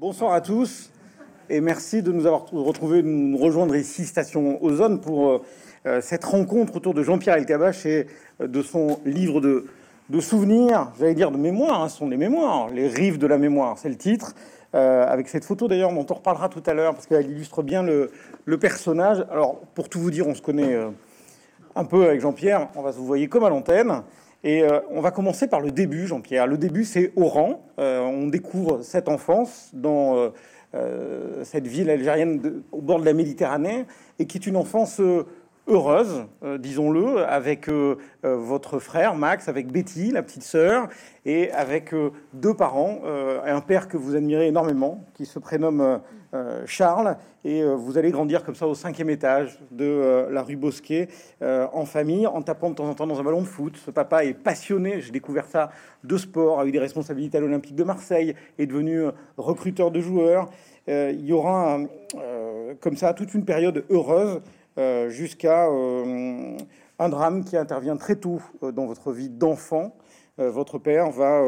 Bonsoir à tous et merci de nous avoir retrouvés, de nous rejoindre ici, Station Ozone, pour euh, euh, cette rencontre autour de Jean-Pierre Elkabbach et euh, de son livre de, souvenirs, j'allais dire de mémoire, hein, ce sont des mémoires, les rives de la mémoire, c'est le titre, avec cette photo d'ailleurs dont on reparlera tout à l'heure parce qu'elle illustre bien le, le, personnage. Alors pour tout vous dire, on se connaît un peu avec Jean-Pierre, on va se vous voyez comme à l'antenne. Et euh, on va commencer par le début, Jean-Pierre. Le début, c'est Oran. Euh, on découvre cette enfance dans euh, cette ville algérienne au bord de la Méditerranée, et qui est une enfance heureuse, euh, disons-le, avec euh, euh, votre frère Max, avec Betty, la petite sœur, et avec deux parents, un père que vous admirez énormément, qui se prénomme Charles, et vous allez grandir comme ça au cinquième étage de la rue Bosquet, en famille, en tapant de temps en temps dans un ballon de foot. Ce papa est passionné, j'ai découvert ça, de sport, a eu des responsabilités à l'Olympique de Marseille, est devenu recruteur de joueurs. il y aura comme ça toute une période heureuse jusqu'à euh, un drame qui intervient très tôt euh, dans votre vie d'enfant. votre père va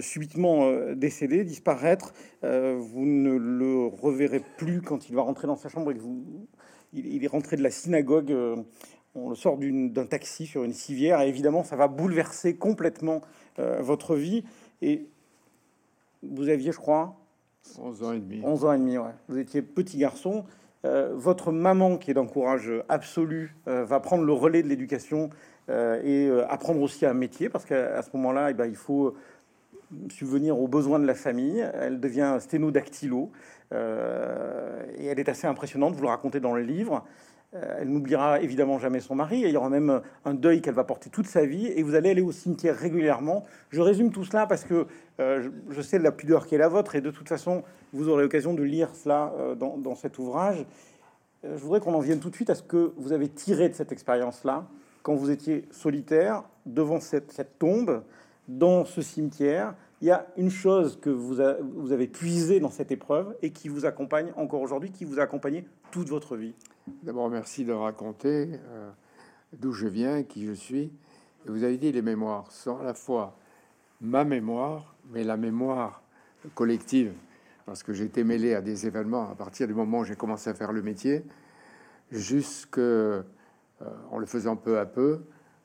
subitement décéder, disparaître. vous ne le reverrez plus quand il va rentrer dans sa chambre et vous, il, est rentré de la synagogue. on le sort d'un taxi sur une civière. Et évidemment, ça va bouleverser complètement votre vie. Et vous aviez, je crois, 11 ans et demi. 11 ans et demi, ouais. Vous étiez petit garçon. Euh, votre maman, qui est d'un courage absolu, euh, va prendre le relais de l'éducation euh, et apprendre aussi un métier, parce qu'à ce moment-là, eh ben, il faut subvenir aux besoins de la famille. Elle devient sténodactylo et elle est assez impressionnante. Vous le racontez dans le livre. Euh, elle n'oubliera évidemment jamais son mari. Et il y aura même un deuil qu'elle va porter toute sa vie. Et vous allez aller au cimetière régulièrement. Je résume tout cela parce que euh, je sais la pudeur qui est la vôtre. Et de toute façon, vous aurez l'occasion de lire cela euh, dans, cet ouvrage. je voudrais qu'on en vienne tout de suite à ce que vous avez tiré de cette expérience-là quand vous étiez solitaire devant cette, tombe, dans ce cimetière. Il y a une chose que vous, vous avez puisé dans cette épreuve et qui vous accompagne encore aujourd'hui, qui vous a accompagné toute votre vie. D'abord, merci de raconter euh, d'où je viens, qui je suis. vous avez dit les mémoires sont à la fois ma mémoire, mais la mémoire collective, parce que été mêlé à des événements à partir du moment où j'ai commencé à faire le métier, jusque euh, en le faisant peu à peu,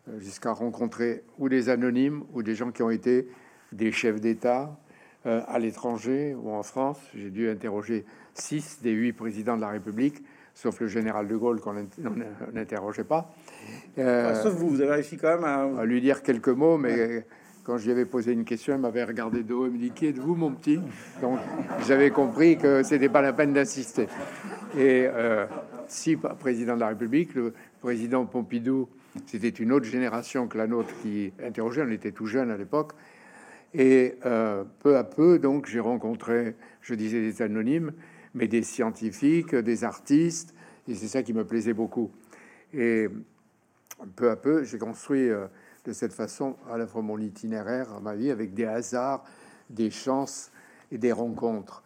euh, jusqu'à rencontrer ou des anonymes ou des gens qui ont été des chefs d'État à l'étranger ou en France. J'ai dû interroger six des huit présidents de la République sauf le général de Gaulle qu'on n'interrogeait pas. Euh, sauf vous, vous avez réussi quand même à... lui dire quelques mots, mais quand je lui avais posé une question, il m'avait regardé de haut et me dit Qui êtes-vous, mon petit? Donc j'avais compris que c'était pas la peine d'insister. Et euh, si président de la République, le président Pompidou, c'était une autre génération que la nôtre qui interrogeait, on était tout jeune à l'époque. Et euh, peu à peu, donc, j'ai rencontré, je disais, des anonymes mais des scientifiques, des artistes, et c'est ça qui me plaisait beaucoup. Et peu à peu, j'ai construit euh, de cette façon à la fois mon itinéraire, ma vie, avec des hasards, des chances et des rencontres.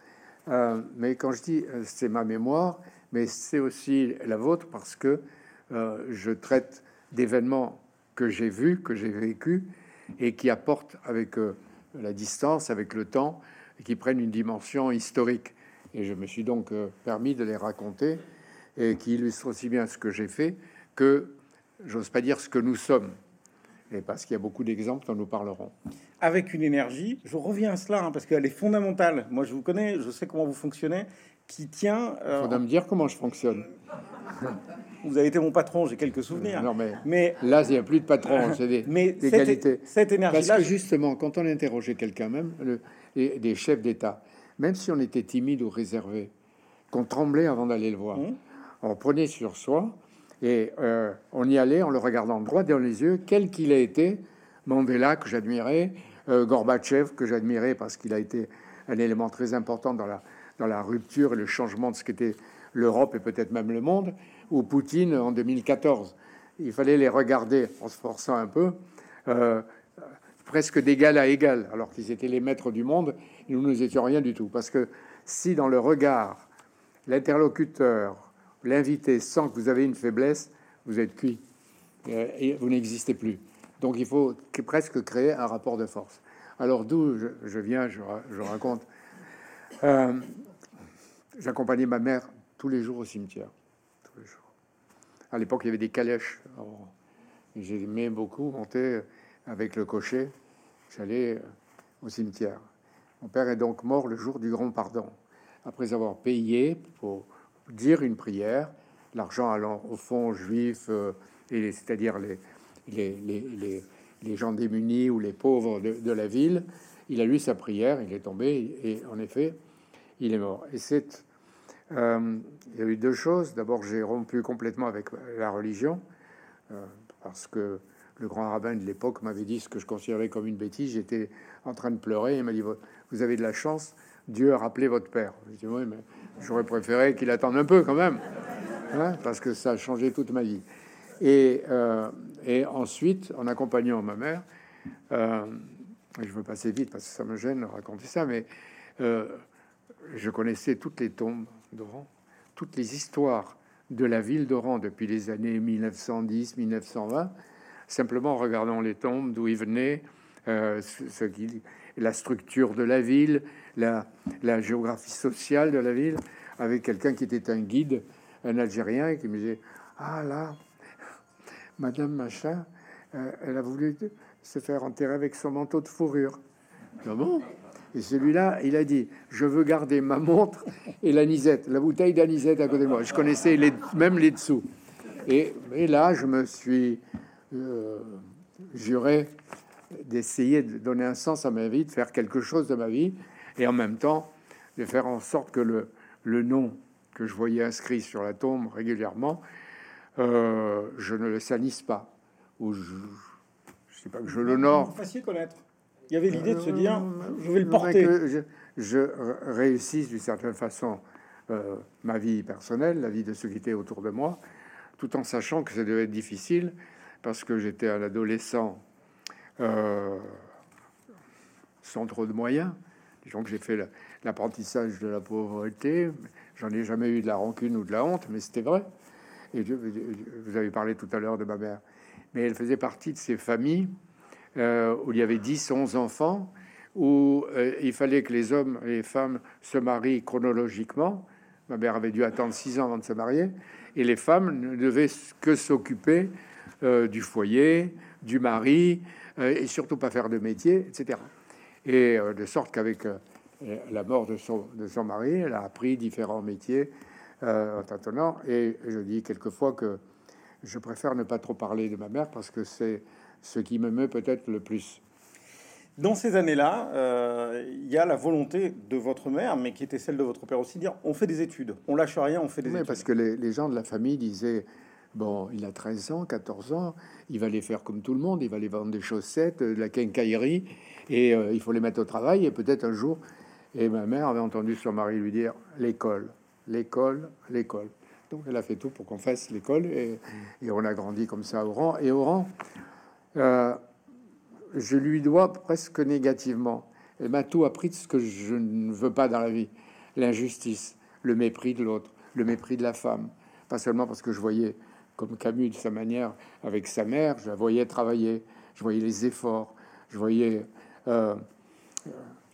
Euh, mais quand je dis euh, c'est ma mémoire, mais c'est aussi la vôtre parce que je traite d'événements que j'ai vus, que j'ai vécu, et qui apportent avec la distance, avec le temps, et qui prennent une dimension historique. Et je me suis donc euh, permis de les raconter et qui illustrent aussi bien ce que j'ai fait que, j'ose pas dire ce que nous sommes. Et parce qu'il y a beaucoup d'exemples dont nous parlerons. Avec une énergie, je reviens à cela, hein, parce qu'elle est fondamentale. Moi, je vous connais, je sais comment vous fonctionnez, qui tient... Il euh, me dire comment je fonctionne. Vous avez été mon patron, j'ai quelques souvenirs. Non, mais, mais là, il n'y a plus de patron, c'est des, mais cette, Cette énergie-là... Parce que justement, quand on interrogeait quelqu'un, même le, des chefs d'État, même si on était timide ou réservé, qu'on tremblait avant d'aller le voir. Mmh. On prenait sur soi et euh, on y allait en le regardant droit dans les yeux, quel qu'il a été, Mandela que j'admirais, euh, Gorbatchev que j'admirais parce qu'il a été un élément très important dans la, dans la rupture et le changement de ce qu'était l'Europe et peut-être même le monde, ou Poutine en 2014. Il fallait les regarder en se forçant un peu, euh, presque d'égal à égal, alors qu'ils étaient les maîtres du monde nous nous étions rien du tout. Parce que si dans le regard, l'interlocuteur, l'invité sent que vous avez une faiblesse, vous êtes cuit euh, et vous n'existez plus. Donc il faut presque créer un rapport de force. Alors d'où je, viens, je, raconte Euh, j'accompagnais ma mère tous les jours au cimetière. À l'époque, il y avait des calèches. J'aimais beaucoup monter avec le cocher. J'allais au cimetière. Mon père est donc mort le jour du grand pardon, après avoir payé pour dire une prière, l'argent allant au fond juif, euh, et c'est-à-dire les les, les, les, gens démunis ou les pauvres de, la ville. Il a lu sa prière, il est tombé, et en effet, il est mort. Et c'est, euh, il y a eu deux choses. D'abord, j'ai rompu complètement avec la religion, euh, parce que le grand rabbin de l'époque m'avait dit ce que je considérais comme une bêtise. J'étais en train de pleurer. Il m'a dit Vous avez de la chance, Dieu a rappelé votre père. J'ai dit Oui, mais j'aurais préféré qu'il attende un peu quand même, hein, parce que ça a changé toute ma vie. Et, euh, ensuite, en accompagnant ma mère, euh, je veux passer vite parce que ça me gêne de raconter ça, mais euh, je connaissais toutes les tombes d'Oran, toutes les histoires de la ville d'Oran depuis les années 1910-1920, simplement en regardant les tombes, d'où ils venaient, ce qui, la structure de la ville, la, géographie sociale de la ville, avec quelqu'un qui était un guide, un Algérien, qui me disait Ah là, Madame Machin, euh, elle a voulu se faire enterrer avec son manteau de fourrure. Ah bon? Et celui-là, il a dit Je veux garder ma montre et l'anisette, la bouteille d'anisette à côté de moi. Je connaissais même les dessous. Et, là, je me suis euh, juré d'essayer de donner un sens à ma vie, de faire quelque chose de ma vie, et en même temps de faire en sorte que le, le nom que je voyais inscrit sur la tombe régulièrement euh, je ne le salisse pas, ou je, sais pas que je l'honore. Fassiez connaître. Il y avait l'idée de se dire, je vais le porter. je, je réussisse d'une certaine façon euh, ma vie personnelle, la vie de ceux qui étaient autour de moi, tout en sachant que ça devait être difficile parce que j'étais un adolescent euh, sans trop de moyens. Disons que j'ai fait l'apprentissage de la pauvreté. J'en ai jamais eu de la rancune ou de la honte, mais c'était vrai. Et vous avez parlé tout à l'heure de ma mère, mais elle faisait partie de ces familles euh, où il y avait 10, 11 enfants, où euh, il fallait que les hommes et les femmes se marient chronologiquement. Ma mère avait dû attendre 6 ans avant de se marier, et les femmes ne devaient que s'occuper euh, du foyer, du mari, et surtout pas faire de métier, etc. Et de sorte qu'avec la mort de son, de son mari, elle a appris différents métiers euh, en tâtonnant. Et je dis quelquefois que je préfère ne pas trop parler de ma mère parce que c'est ce qui me meut peut-être le plus. Dans ces années-là, euh, il y a la volonté de votre mère, mais qui était celle de votre père aussi, dire on fait des études, on lâche rien, on fait des études. Parce que les, gens de la famille disaient bon, il a 13 ans, 14 ans, il va les faire comme tout le monde, il va les vendre des chaussettes, de la quincaillerie, et euh, il faut les mettre au travail, et peut-être un jour. Et ma mère avait entendu son mari lui dire l'école l'école, l'école. Donc elle a fait tout pour qu'on fasse l'école et, on a grandi comme ça au rang. Et au rang, euh, je lui dois presque négativement. Elle m'a tout appris de ce que je ne veux pas dans la vie. L'injustice, le mépris de l'autre, le mépris de la femme. Pas seulement parce que je voyais, comme Camus de sa manière, avec sa mère, je la voyais travailler, je voyais les efforts, je voyais euh,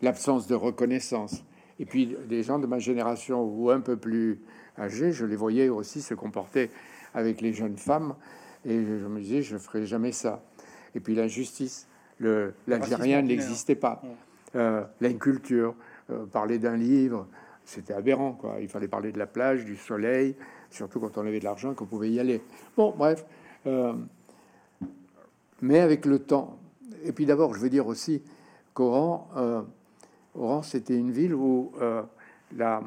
l'absence de reconnaissance. Et puis des gens de ma génération ou un peu plus âgés, je les voyais aussi se comporter avec les jeunes femmes. Et je me disais, je ne ferai jamais ça. Et puis l'injustice, l'Algérien n'existait pas. Euh, L'inculture, euh, parler d'un livre, c'était aberrant. Quoi. Il fallait parler de la plage, du soleil, surtout quand on avait de l'argent, qu'on pouvait y aller. Bon, bref. Euh, mais avec le temps, et puis d'abord, je veux dire aussi qu'Oran, euh, Oran, c'était une ville où euh, la,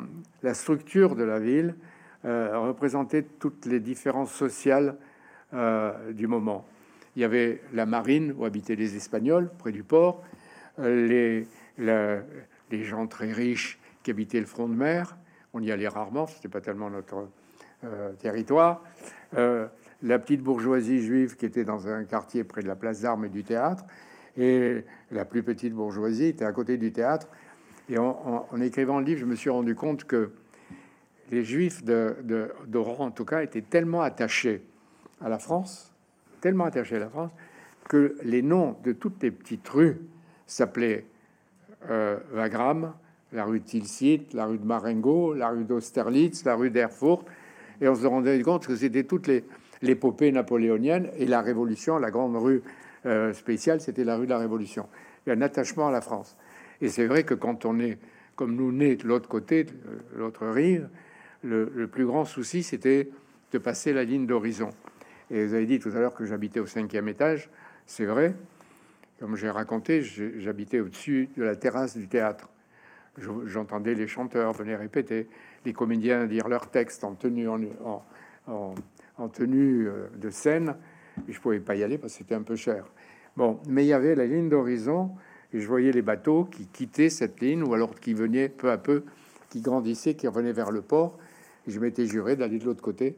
structure de la ville représentait toutes les différences sociales du moment. Il y avait la marine où habitaient les Espagnols, près du port, les, les gens très riches qui habitaient le front de mer. On y allait rarement, c'était pas tellement notre territoire. la petite bourgeoisie juive qui était dans un quartier près de la place d'armes et du théâtre, et la plus petite bourgeoisie était à côté du théâtre. Et en, écrivant le livre, je me suis rendu compte que les Juifs d'Oran, en tout cas, étaient tellement attachés à la France, tellement attachés à la France, que les noms de toutes les petites rues s'appelaient euh, Wagram, la rue Tilsit, la rue de Marengo, la rue d'Austerlitz, la rue d'Erfurt, et on se rendait compte que c'était toutes les l'épopée napoléonienne et la Révolution, la grande rue euh, spéciale, c'était la rue de la Révolution. Il y a un attachement à la France. Et c'est vrai que quand on est, comme nous, nés de l'autre côté, de l'autre rive, le, plus grand souci, c'était de passer la ligne d'horizon. Et vous avez dit tout à l'heure que j'habitais au cinquième étage. C'est vrai. Comme j'ai raconté, j'habitais au-dessus de la terrasse du théâtre. J'entendais les chanteurs venir répéter, les comédiens dire leurs textes en tenue, en, tenue euh, de scène. Et je pouvais pas y aller parce que c'était un peu cher. Bon, mais il y avait la ligne d'horizon et je voyais les bateaux qui quittaient cette ligne ou alors qui venaient peu à peu, qui grandissaient, qui revenaient vers le port. Et je m'étais juré d'aller de l'autre côté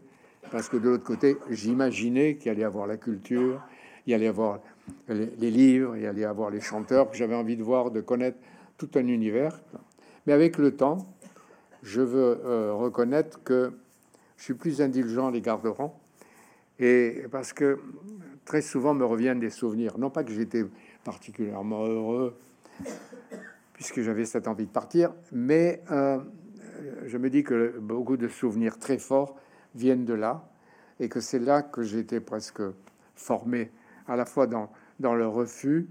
parce que de l'autre côté, j'imaginais qu'il allait avoir la culture, il allait avoir les, livres, il allait avoir les chanteurs que j'avais envie de voir, de connaître tout un univers. Mais avec le temps, je veux euh, reconnaître que je suis plus indulgent à l'égard de et parce que très souvent me reviennent des souvenirs. Non pas que j'étais particulièrement heureux, puisque j'avais cette envie de partir, mais euh, je me dis que beaucoup de souvenirs très forts viennent de là, et que c'est là que j'étais presque formé, à la fois dans, dans le refus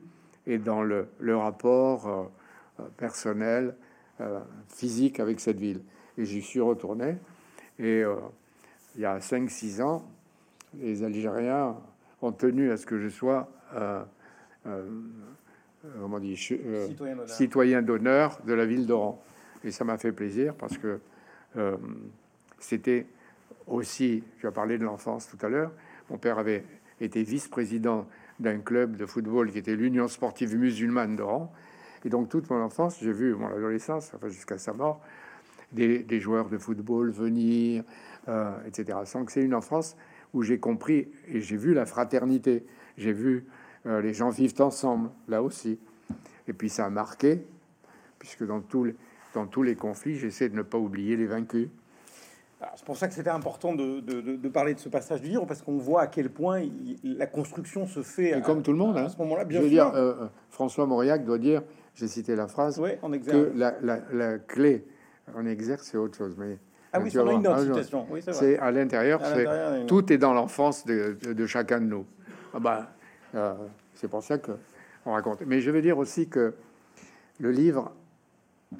et dans le, le rapport euh, personnel, physique avec cette ville. Et j'y suis retourné. Et il y a 5-6 ans, les Algériens ont tenu à ce que je sois, comment dit, citoyen d'honneur de la ville d'Oran. Et ça m'a fait plaisir parce que c'était aussi, tu as parlé de l'enfance tout à l'heure, mon père avait été vice-président d'un club de football qui était l'Union sportive musulmane d'Oran. Et donc toute mon enfance, j'ai vu mon adolescence, enfin jusqu'à sa mort, des, joueurs de football venir, euh, etc. Sans que c'est une enfance où j'ai compris et j'ai vu la fraternité. J'ai vu euh, les gens vivent ensemble, là aussi. Et puis ça a marqué, puisque dans tous les, dans tous les conflits, j'essaie de ne pas oublier les vaincus. C'est pour ça que c'était important de, parler de ce passage du livre, parce qu'on voit à quel point la construction se fait. Et comme tout le monde, à, hein. ce moment-là, bien Je veux dire, euh, euh, François Mauriac doit dire, j'ai cité la phrase, que la, clé en exerce, c'est autre chose. Mais ah oui, c'est une autre citation. c'est à l'intérieur, tout est dans l'enfance de, chacun de nous. Ah bah, euh, c'est pour ça que on raconte. Mais je veux dire aussi que le livre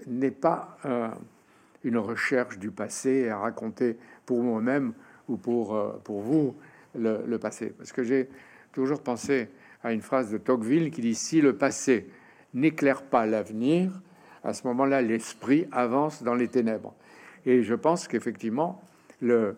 n'est pas une recherche du passé à raconter pour moi-même ou pour, euh, pour vous le, passé. Parce que j'ai toujours pensé à une phrase de Tocqueville qui dit Si le passé n'éclaire pas l'avenir, à ce moment-là, l'esprit avance dans les ténèbres. Et je pense qu'effectivement, le,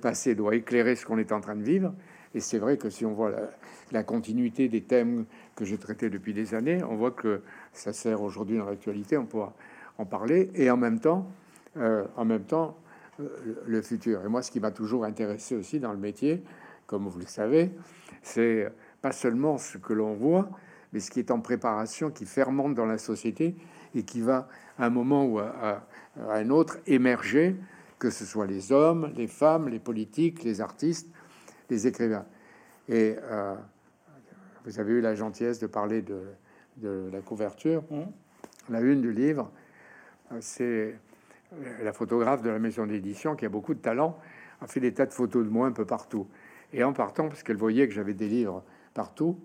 passé doit éclairer ce qu'on est en train de vivre. Et c'est vrai que si on voit la, la continuité des thèmes que j'ai traités depuis des années, on voit que ça sert aujourd'hui dans l'actualité, on pourra en parler. Et en même temps, euh, en même temps euh, le futur. Et moi, ce qui m'a toujours intéressé aussi dans le métier, comme vous le savez, c'est pas seulement ce que l'on voit, mais ce qui est en préparation, qui fermente dans la société et qui va à un moment ou à, un autre émerger, que ce soit les hommes, les femmes, les politiques, les artistes, les écrivains. Et euh, vous avez eu la gentillesse de parler de, de la couverture. Mmh. La une du livre, c'est la photographe de la maison d'édition, qui a beaucoup de talent, a fait des tas de photos de moi un peu partout. Et en partant, parce qu'elle voyait que j'avais des livres partout,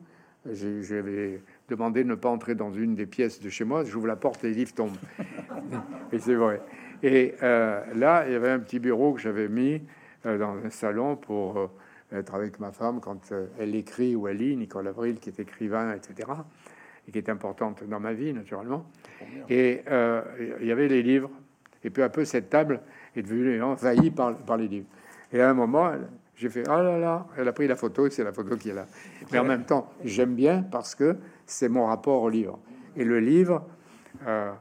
j'avais demandé de ne pas entrer dans une des pièces de chez moi. J'ouvre la porte, les livres tombent. et c'est vrai. Et euh, là, il y avait un petit bureau que j'avais mis euh, dans un salon pour euh, être avec ma femme quand elle écrit ou elle lit, Nicole Avril, qui est écrivain, etc., et qui est importante dans ma vie, naturellement. Et il y avait les livres et peu à peu, cette table est devenue envahie par, par les livres. Et à un moment, j'ai fait oh là là, elle a pris la photo, c'est la photo qui est là. Mais en même temps, j'aime bien parce que c'est mon rapport au livre. Et le livre, euh,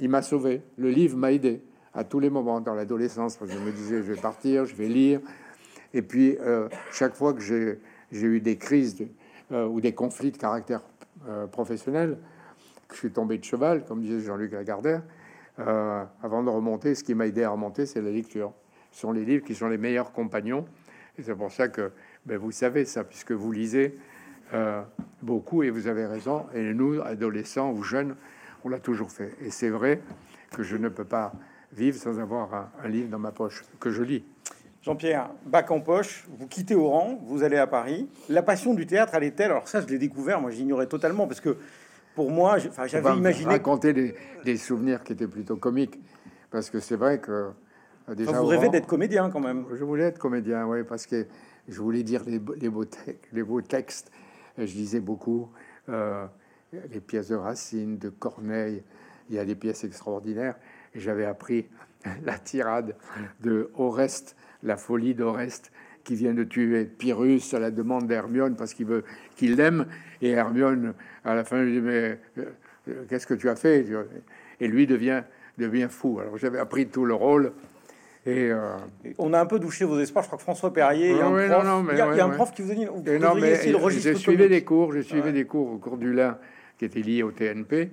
il m'a sauvé. Le livre m'a aidé à tous les moments dans l'adolescence. Je me disais, je vais partir, je vais lire. Et puis, euh, chaque fois que j'ai eu des crises euh, ou des conflits de caractère professionnel, que je suis tombé de cheval, comme disait Jean-Luc Lagardère, avant de remonter, ce qui m'a aidé à remonter, c'est la lecture. Sont les livres qui sont les meilleurs compagnons. Et c'est pour ça que ben, vous savez ça, puisque vous lisez euh, beaucoup et vous avez raison. Et nous, adolescents ou jeunes, On l'a toujours fait. Et c'est vrai que je ne peux pas vivre sans avoir un, livre dans ma poche que je lis. Jean-Pierre, bac en poche, vous quittez Oran, vous allez à Paris. La passion du théâtre, elle est telle, alors ça je l'ai découvert, moi j'ignorais totalement, parce que pour moi, j'avais imaginé... Raconter des, des, souvenirs qui étaient plutôt comiques, parce que c'est vrai que... Euh, vous rêvez d'être comédien quand même Je voulais être comédien, oui, parce que je voulais dire les, les, beaux, les beaux textes. Je lisais beaucoup euh, les pièces de Racine, de Corneille. Il y a des pièces extraordinaires. J'avais appris la tirade de Oreste, la folie d'Oreste, qui vient de tuer Pyrrhus à la demande d'Hermione parce qu'il veut qu'il l'aime. Et Hermione, à la fin, lui dit Mais euh, euh, qu'est-ce que tu as fait? Et lui devient, devient fou. Alors j'avais appris tout le rôle. Euh, on a un peu douché vos espoirs. Je crois que François Perrier, il y a, un, prof, qui vous a dit vous non, mais, Je suivais des cours, je suivais des cours au cours du Lin qui était lié au TNP.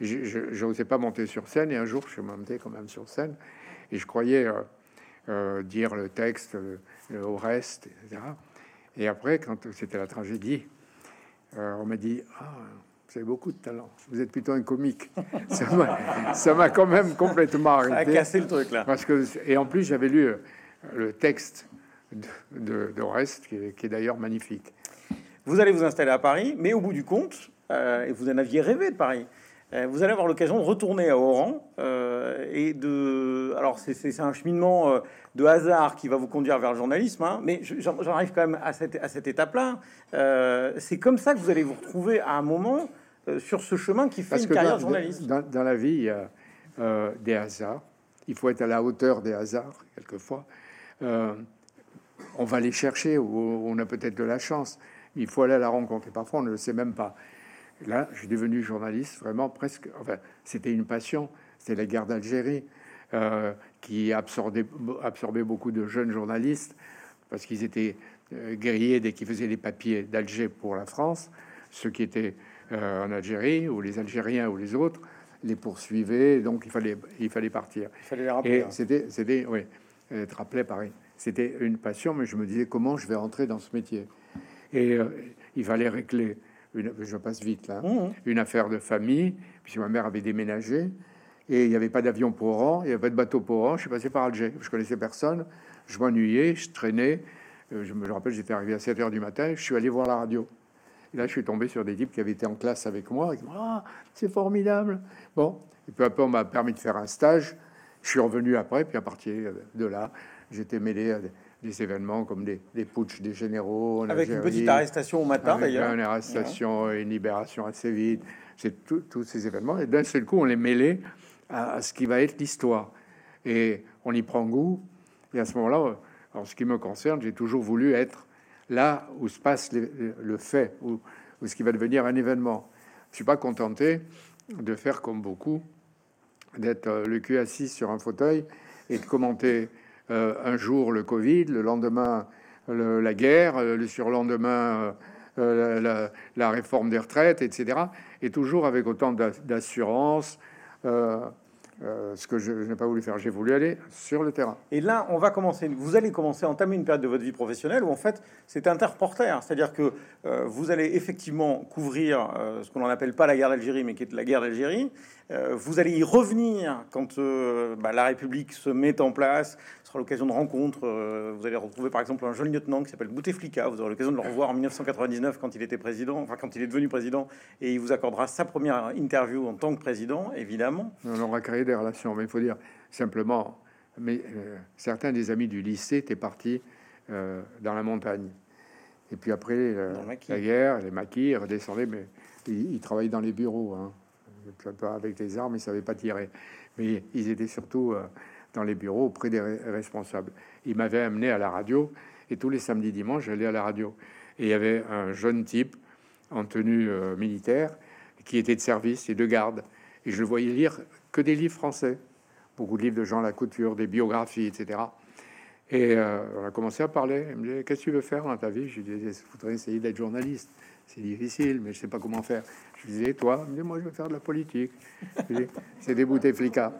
Je n'osais pas monter sur scène et un jour je suis monté quand même sur scène et je croyais euh, euh, dire le texte au reste, etc. Et après, quand c'était la tragédie, on m'a dit ah, vous avez beaucoup de talent. Vous êtes plutôt un comique. ça m'a quand même complètement arrêté. Ça a cassé le truc là. Parce que, et en plus, j'avais lu euh, le texte de, de, qui est, d'ailleurs magnifique. Vous allez vous installer à Paris, mais au bout du compte, euh, et vous en aviez rêvé de Paris, vous allez avoir l'occasion de retourner à Oran euh, et de. Alors, c'est un cheminement euh, de hasard qui va vous conduire vers le journalisme, hein, mais j'en arrive quand même à cette, à cette étape-là. c'est comme ça que vous allez vous retrouver à un moment sur ce chemin qui fait une carrière journaliste. Dans, la vie, il y a des hasards. Il faut être à la hauteur des hasards, quelquefois. on va les chercher ou on a peut-être de la chance. Il faut aller à la rencontre. Et parfois, on ne le sait même pas. Là, je suis devenu journaliste vraiment presque. Enfin, c'était une passion. C'était la guerre d'Algérie euh, qui absorbait, absorbait beaucoup de jeunes journalistes parce qu'ils étaient euh, grillés dès qu'ils faisaient les papiers d'Alger pour la France. Ceux qui étaient euh, en Algérie ou les Algériens ou les autres les poursuivaient. Donc il fallait, il fallait partir. Il fallait les rappeler. Hein. C'était, c'était, oui, être rappelé pareil. C'était une passion, mais je me disais comment je vais rentrer dans ce métier? Et il fallait régler je passe vite là, mmh. une affaire de famille, puisque ma mère avait déménagé et il n'y avait pas d'avion pour Oran, il n'y avait pas de bateau pour Oran. Je suis passé par Alger, je connaissais personne, je m'ennuyais, je traînais. Euh, je me rappelle, j'étais arrivé à 7 heures du matin, je suis allé voir la radio. Et là, je suis tombé sur des types qui avaient été en classe avec moi. Ah, c'est formidable. Bon, et peu à peu, on m'a permis de faire un stage. Je suis revenu après, puis à partir de là, j'étais mêlé à des événements comme des, des putsch des généraux. Avec une petite arrestation au matin d'ailleurs. Une arrestation, une libération assez vite. C'est tous ces événements. Et d'un seul coup, on les mêlait à, ce qui va être l'histoire. Et on y prend goût. Et à ce moment-là, en ce qui me concerne, j'ai toujours voulu être là où se passe le, fait, où, où, ce qui va devenir un événement. Je suis pas contenté de faire comme beaucoup, d'être euh, le cul assis sur un fauteuil et de commenter un jour le Covid, le lendemain la guerre, euh, le surlendemain euh, la, la, réforme des retraites, etc. Et toujours avec autant d'assurance. ce que je, n'ai pas voulu faire, j'ai voulu aller sur le terrain. Et là, on va commencer. Vous allez commencer à entamer une période de votre vie professionnelle où en fait c'est interporteur, c'est-à-dire que vous allez effectivement couvrir ce qu'on n'appelle pas la guerre d'Algérie, mais qui est la guerre d'Algérie. Vous allez y revenir quand bah, la République se met en place, sera l'occasion de rencontres. Euh, vous allez retrouver par exemple un jeune lieutenant qui s'appelle Bouteflika. Vous aurez l'occasion de le revoir en 1999 quand il était président, enfin quand il est devenu président, et il vous accordera sa première interview en tant que président, évidemment. On aura créé des relations, mais il faut dire simplement, mais euh, certains des amis du lycée étaient partis euh, dans la montagne. Et puis après la guerre, les maquis, redescendaient, mais ils, travaillaient dans les bureaux. Hein. Avec les armes, ils savaient pas tirer. Mais ils étaient surtout dans les bureaux auprès des responsables. Il m'avait amené à la radio et tous les samedis dimanches, j'allais à la radio. Et il y avait un jeune type en tenue euh, militaire qui était de service et de garde. Et je le voyais lire que des livres français, beaucoup de livres de Jean Lacouture, des biographies, etc. Et euh, on a commencé à parler. Il me dit Qu'est-ce que tu veux faire dans ta vie Je lui disais Il faudrait essayer d'être journaliste. C'est difficile, mais je sais pas comment faire. Je disais Toi Moi, je veux faire de la politique. C'est des flicas.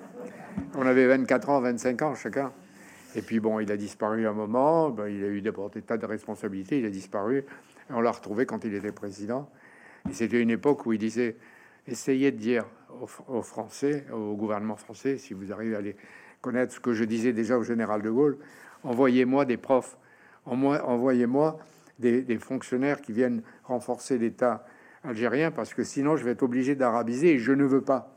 On avait 24 ans, 25 ans chacun. Et puis bon, il a disparu un moment, ben, il a eu des tas de responsabilités, il a disparu. on l'a retrouvé quand il était président. Et c'était une époque où il disait, essayez de dire aux, Français, au gouvernement français, si vous arrivez à les connaître, ce que je disais déjà au général de Gaulle, envoyez-moi des profs, envoyez-moi des, des, fonctionnaires qui viennent renforcer l'État algérien, parce que sinon je vais être obligé d'arabiser et je ne veux pas.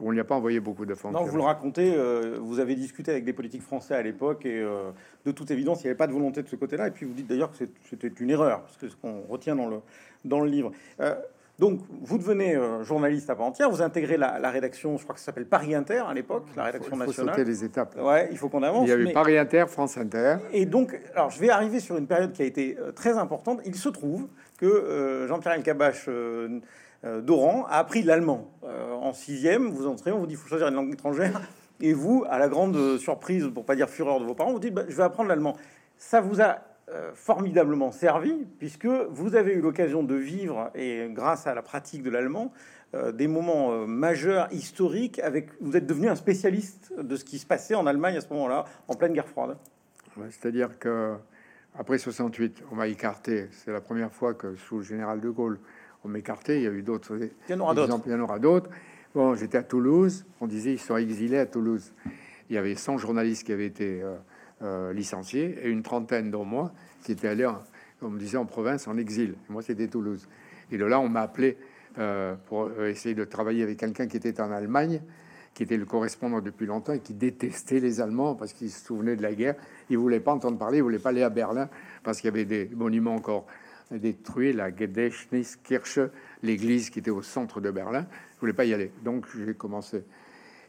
On n'y a pas envoyé beaucoup de fonctionnaires. Non, vous le racontez, euh, vous avez discuté avec des politiques français à l'époque et euh, de toute évidence, il n'y avait pas de volonté de ce côté-là. Et puis vous dites d'ailleurs que c'était une erreur, parce que ce qu'on retient dans le, dans le livre. Euh, donc, vous devenez journaliste à part entière, vous intégrez la, rédaction, je crois que ça s'appelle Paris Inter à l'époque, la rédaction nationale. Il faut sauter les étapes. Ouais, il faut qu'on avance. Il y avait Paris Inter, France Inter. Et donc, alors je vais arriver sur une période qui a été très importante. Il se trouve que Jean-Pierre Elkabach euh, Doran a appris l'allemand. Euh, en sixième, vous entrez, on vous dit faut choisir une langue étrangère. Et vous, à la grande surprise, pour pas dire fureur de vos parents, vous dites bah, je vais apprendre l'allemand. Ça vous a euh, formidablement servi, puisque vous avez eu l'occasion de vivre, et grâce à la pratique de l'allemand, des moments majeurs, historiques, vous êtes devenu un spécialiste de ce qui se passait en Allemagne à ce moment-là, en pleine guerre froide. C'est-à-dire que après 68, on m'a écarté. C'est la première fois que sous le général de Gaulle, on m'écartait. Il y a eu d'autres Il y en aura d'autres. Il y en aura d'autres. Bon, j'étais à Toulouse. On disait ils sont exilés à Toulouse. Il y avait 100 journalistes qui avaient été euh, euh, licenciés et une trentaine, dont moi, qui étaient allés, comme on me disait, en province en exil. moi, c'était Toulouse. Et de là, on m'a appelé euh, pour essayer de travailler avec quelqu'un qui était en Allemagne, qui était le correspondant depuis longtemps et qui détestait les Allemands parce qu'il se souvenait de la guerre. Il voulait pas entendre parler, il voulait pas aller à Berlin parce qu'il y avait des monuments encore détruit la Gedächtniskirche, l'église qui était au centre de Berlin. Je voulais pas y aller, donc j'ai commencé.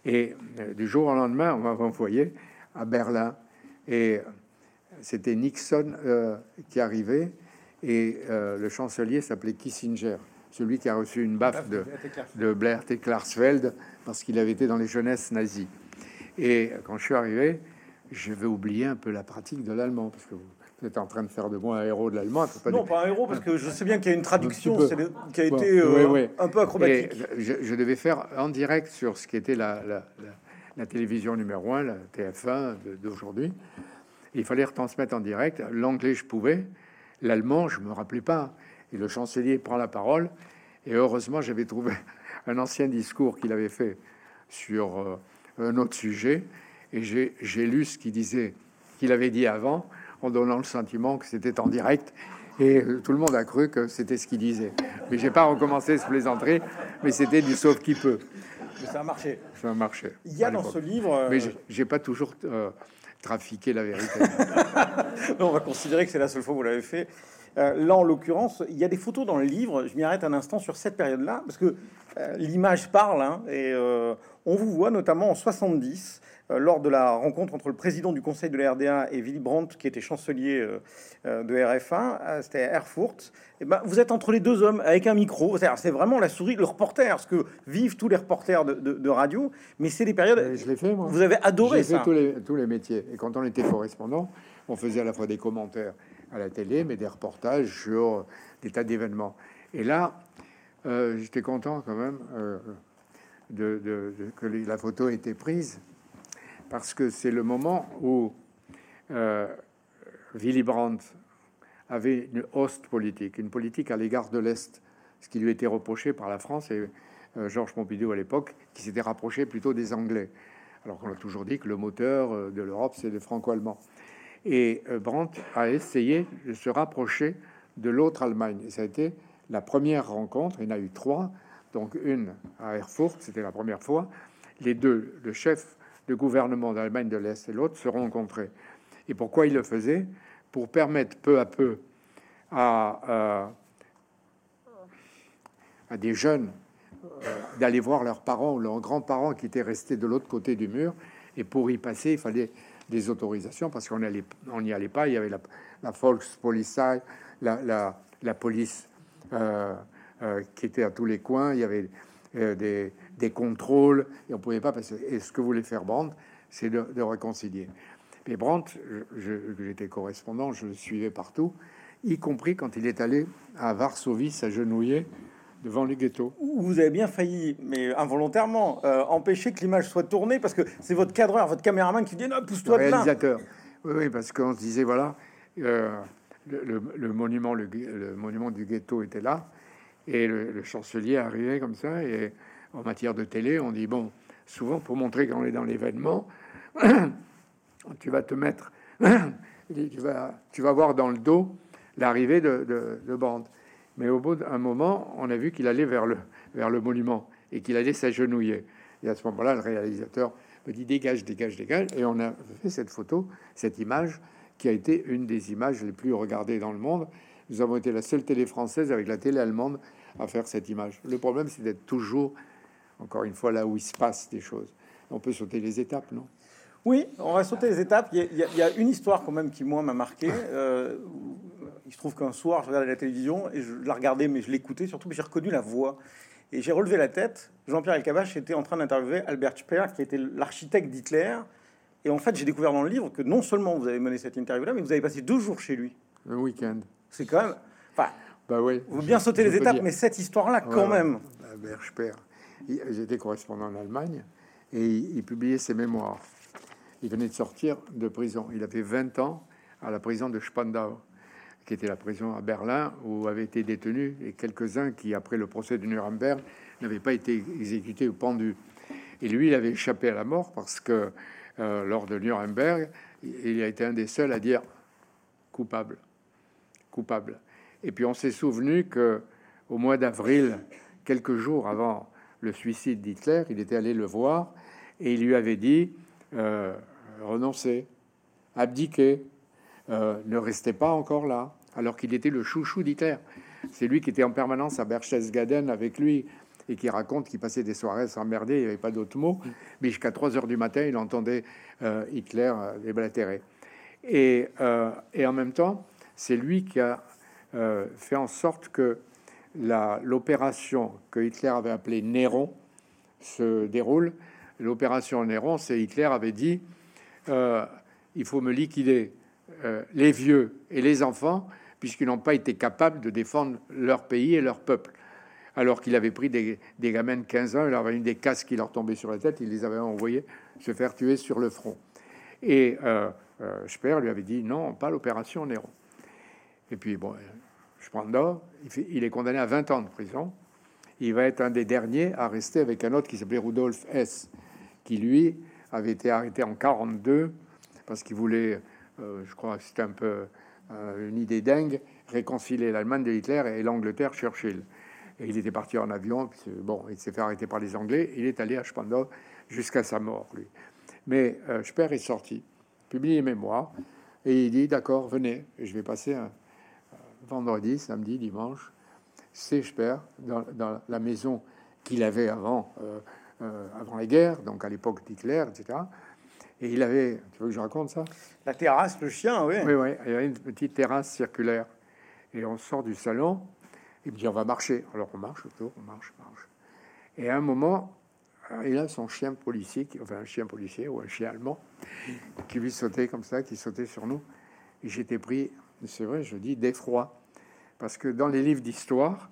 Et euh, du jour au lendemain, on m'a envoyé à Berlin. Et c'était Nixon euh, qui arrivait, et euh, le chancelier s'appelait Kissinger, celui qui a reçu une baffe de, de Blair et Klarsfeld parce qu'il avait été dans les jeunesses nazies. Et quand je suis arrivé, je vais oublier un peu la pratique de l'allemand, parce que vous, vous êtes en train de faire de moi un héros de l'allemand. non, pas un héros, parce que je sais bien qu'il y a une traduction qui a été euh, un peu acrobatique. Je, devais faire en direct sur ce qui était la, la, télévision numéro 1, la TF1 d'aujourd'hui. Il fallait retransmettre en direct. L'anglais, je pouvais. L'allemand, je me rappelais pas. Et le chancelier prend la parole. Et heureusement, j'avais trouvé un ancien discours qu'il avait fait sur euh, un autre sujet. Et j'ai lu ce qu'il disait, qu'il avait dit avant en donnant le sentiment que c'était en direct. Et euh, tout le monde a cru que c'était ce qu'il disait. Mais j'ai pas recommencé ce plaisanterie, mais c'était du sauf qui peut. ça a marché. Ça a marché. Il y a dans ce livre. Mais euh, j'ai pas toujours euh, trafiqué la vérité. on va considérer que c'est la seule fois où vous l'avez fait. Là, en l'occurrence, il y a des photos dans le livre. Je m'y arrête un instant sur cette période-là, parce que l'image parle, hein, et on vous voit notamment en 70 euh, lors de la rencontre entre le président du conseil de la RDA et Willy Brandt, qui était chancelier euh, euh, de RF1, c'était Erfurt. Et eh ben, vous êtes entre les deux hommes avec un micro. C'est vraiment la souris, le reporter, ce que vivent tous les reporters de, radio. Mais c'est des périodes. Je l'ai fait, moi. Vous avez adoré ça. Fait tous les, tous les métiers. Et quand on était correspondant, on faisait à la fois des commentaires à la télé, mais des reportages sur des tas d'événements. Et là, j'étais content quand même de, que la photo ait été prise parce que c'est le moment où euh, Willy Brandt avait une hoste politique, une politique à l'égard de l'Est, ce qui lui était reproché par la France et euh, Georges Pompidou à l'époque, qui s'était rapproché plutôt des Anglais, alors qu'on a toujours dit que le moteur euh, de l'Europe, c'est les Franco-Allemands. Et Brandt a essayé de se rapprocher de l'autre Allemagne. Et ça a été la première rencontre, il y en a eu trois, donc une à Erfurt, c'était la première fois. Les deux, le chef le gouvernement d'Allemagne de l'Est et l'autre se rencontraient. Et pourquoi il le faisait Pour permettre peu à peu à, à, des jeunes euh, d'aller voir leurs parents ou leurs grands-parents qui étaient restés de l'autre côté du mur. Et pour y passer, il fallait des autorisations parce qu'on n'y allait pas. Il y avait la, la Volkspolizei, la, police euh, euh, qui était à tous les coins. Il y avait des, des contrôles, et on pouvait pas passer. Et ce que voulait faire Brandt, c'est de, réconcilier. Mais Brandt, j'étais correspondant, je le suivais partout, y compris quand il est allé à Varsovie s'agenouiller devant les ghettos. Vous avez bien failli, mais involontairement, euh, empêcher que l'image soit tournée, parce que c'est votre cadreur, votre caméraman qui dit non, pousse-toi de là. Réalisateur. Oui, oui, parce qu'on se disait voilà, euh, le, monument, le, monument du ghetto était là, et le, le chancelier arrivait comme ça, et en matière de télé, on dit bon, souvent pour montrer qu'on est dans l'événement, tu vas te mettre, tu vas, tu vas voir dans le dos l'arrivée de, de, de bande. Mais au bout d'un moment, on a vu qu'il allait vers le, vers le monument et qu'il allait s'agenouiller. Et à ce moment-là, le réalisateur me dit dégage, dégage, dégage. Et on a fait cette photo, cette image, qui a été une des images les plus regardées dans le monde. Nous avons été la seule télé française avec la télé allemande à faire cette image. Le problème, c'est d'être toujours, encore une fois, là où il se passe des choses. On peut sauter les étapes, non? Oui, on va sauter les étapes. Il y, a, une histoire quand même qui, moi, m'a marqué. Euh, il se trouve qu'un soir, je regardais la télévision et je la regardais, mais je l'écoutais surtout, mais j'ai reconnu la voix. Et j'ai relevé la tête. Jean-Pierre Elkabbach était en train d'interviewer Albert Speer, qui était l'architecte d'Hitler. Et en fait, j'ai découvert dans le livre que non seulement vous avez mené cette interview-là, mais vous avez passé deux jours chez lui. Un week-end. C'est quand même. Enfin, bah oui. Vous bien sauter les étapes, mais cette histoire-là, quand Ouais, même. Albert Speer. Il- J'étais correspondant en Allemagne et il, il publiait ses mémoires. Il venait de sortir de prison. Il avait 20 ans à la prison de Spandau, qui était la prison à Berlin où avaient été détenus et quelques-uns qui, après le procès de Nuremberg, n'avaient pas été exécutés ou pendus. Et lui, il avait échappé à la mort parce que euh, lors de Nuremberg, il a été un des seuls à dire coupable, coupable. Et puis on s'est souvenu que au mois d'avril, quelques jours avant le suicide d'Hitler, il était allé le voir et il lui avait dit euh, renoncez, abdiquez, euh, ne restez pas encore là, alors qu'il était le chouchou d'Hitler. C'est lui qui était en permanence à Berchtesgaden avec lui et qui raconte qu'il passait des soirées à s'emmerder, il n'y avait pas d'autre mot, mais jusqu'à 3 heures du matin, il entendait euh, Hitler euh, déblatérer. Et, euh, et en même temps, c'est lui qui a fait en sorte que l'opération que Hitler avait appelée Néron se déroule. L'opération Néron, c'est Hitler avait dit il faut me liquider les vieux et les enfants, puisqu'ils n'ont pas été capables de défendre leur pays et leur peuple. Alors qu'il avait pris des, des gamins de 15 ans, il avait eu des casques qui leur tombaient sur la tête, il les avait envoyés se faire tuer sur le front. Et euh, euh, lui avait dit non, pas l'opération Néron. Et puis, bon, Spandau, il, est condamné à 20 ans de prison. Il va être un des derniers à rester avec un autre qui s'appelait Rudolf Hess, qui lui avait été arrêté en 42 parce qu'il voulait, euh, je crois c'était un peu euh, une idée dingue, réconcilier l'Allemagne de Hitler et l'Angleterre Churchill. Et il était parti en avion, puis c'est- bon, il s'est fait arrêter par les Anglais, il est allé à Spandau jusqu'à sa mort, lui. Mais euh, est sorti, publie les mémoires, et il dit D'accord, venez, je vais passer un, vendredi, samedi, dimanche, c'est Speer, dans, la maison qu'il avait avant, euh, euh, avant la guerre, donc à l'époque d'Hitler, etc. Et il avait, tu veux que je raconte ça? La terrasse, le chien, oui. Oui, oui, il y avait une petite terrasse circulaire. Et on sort du salon, il me dit on va marcher. Alors on marche autour, on marche, on marche. Et à un moment, il a son chien policier, qui, enfin un chien policier ou un chien allemand, qui lui sautait comme ça, qui sautait sur nous. Et j'étais pris, c'est vrai, je dis d'effroi, parce que dans les livres d'histoire,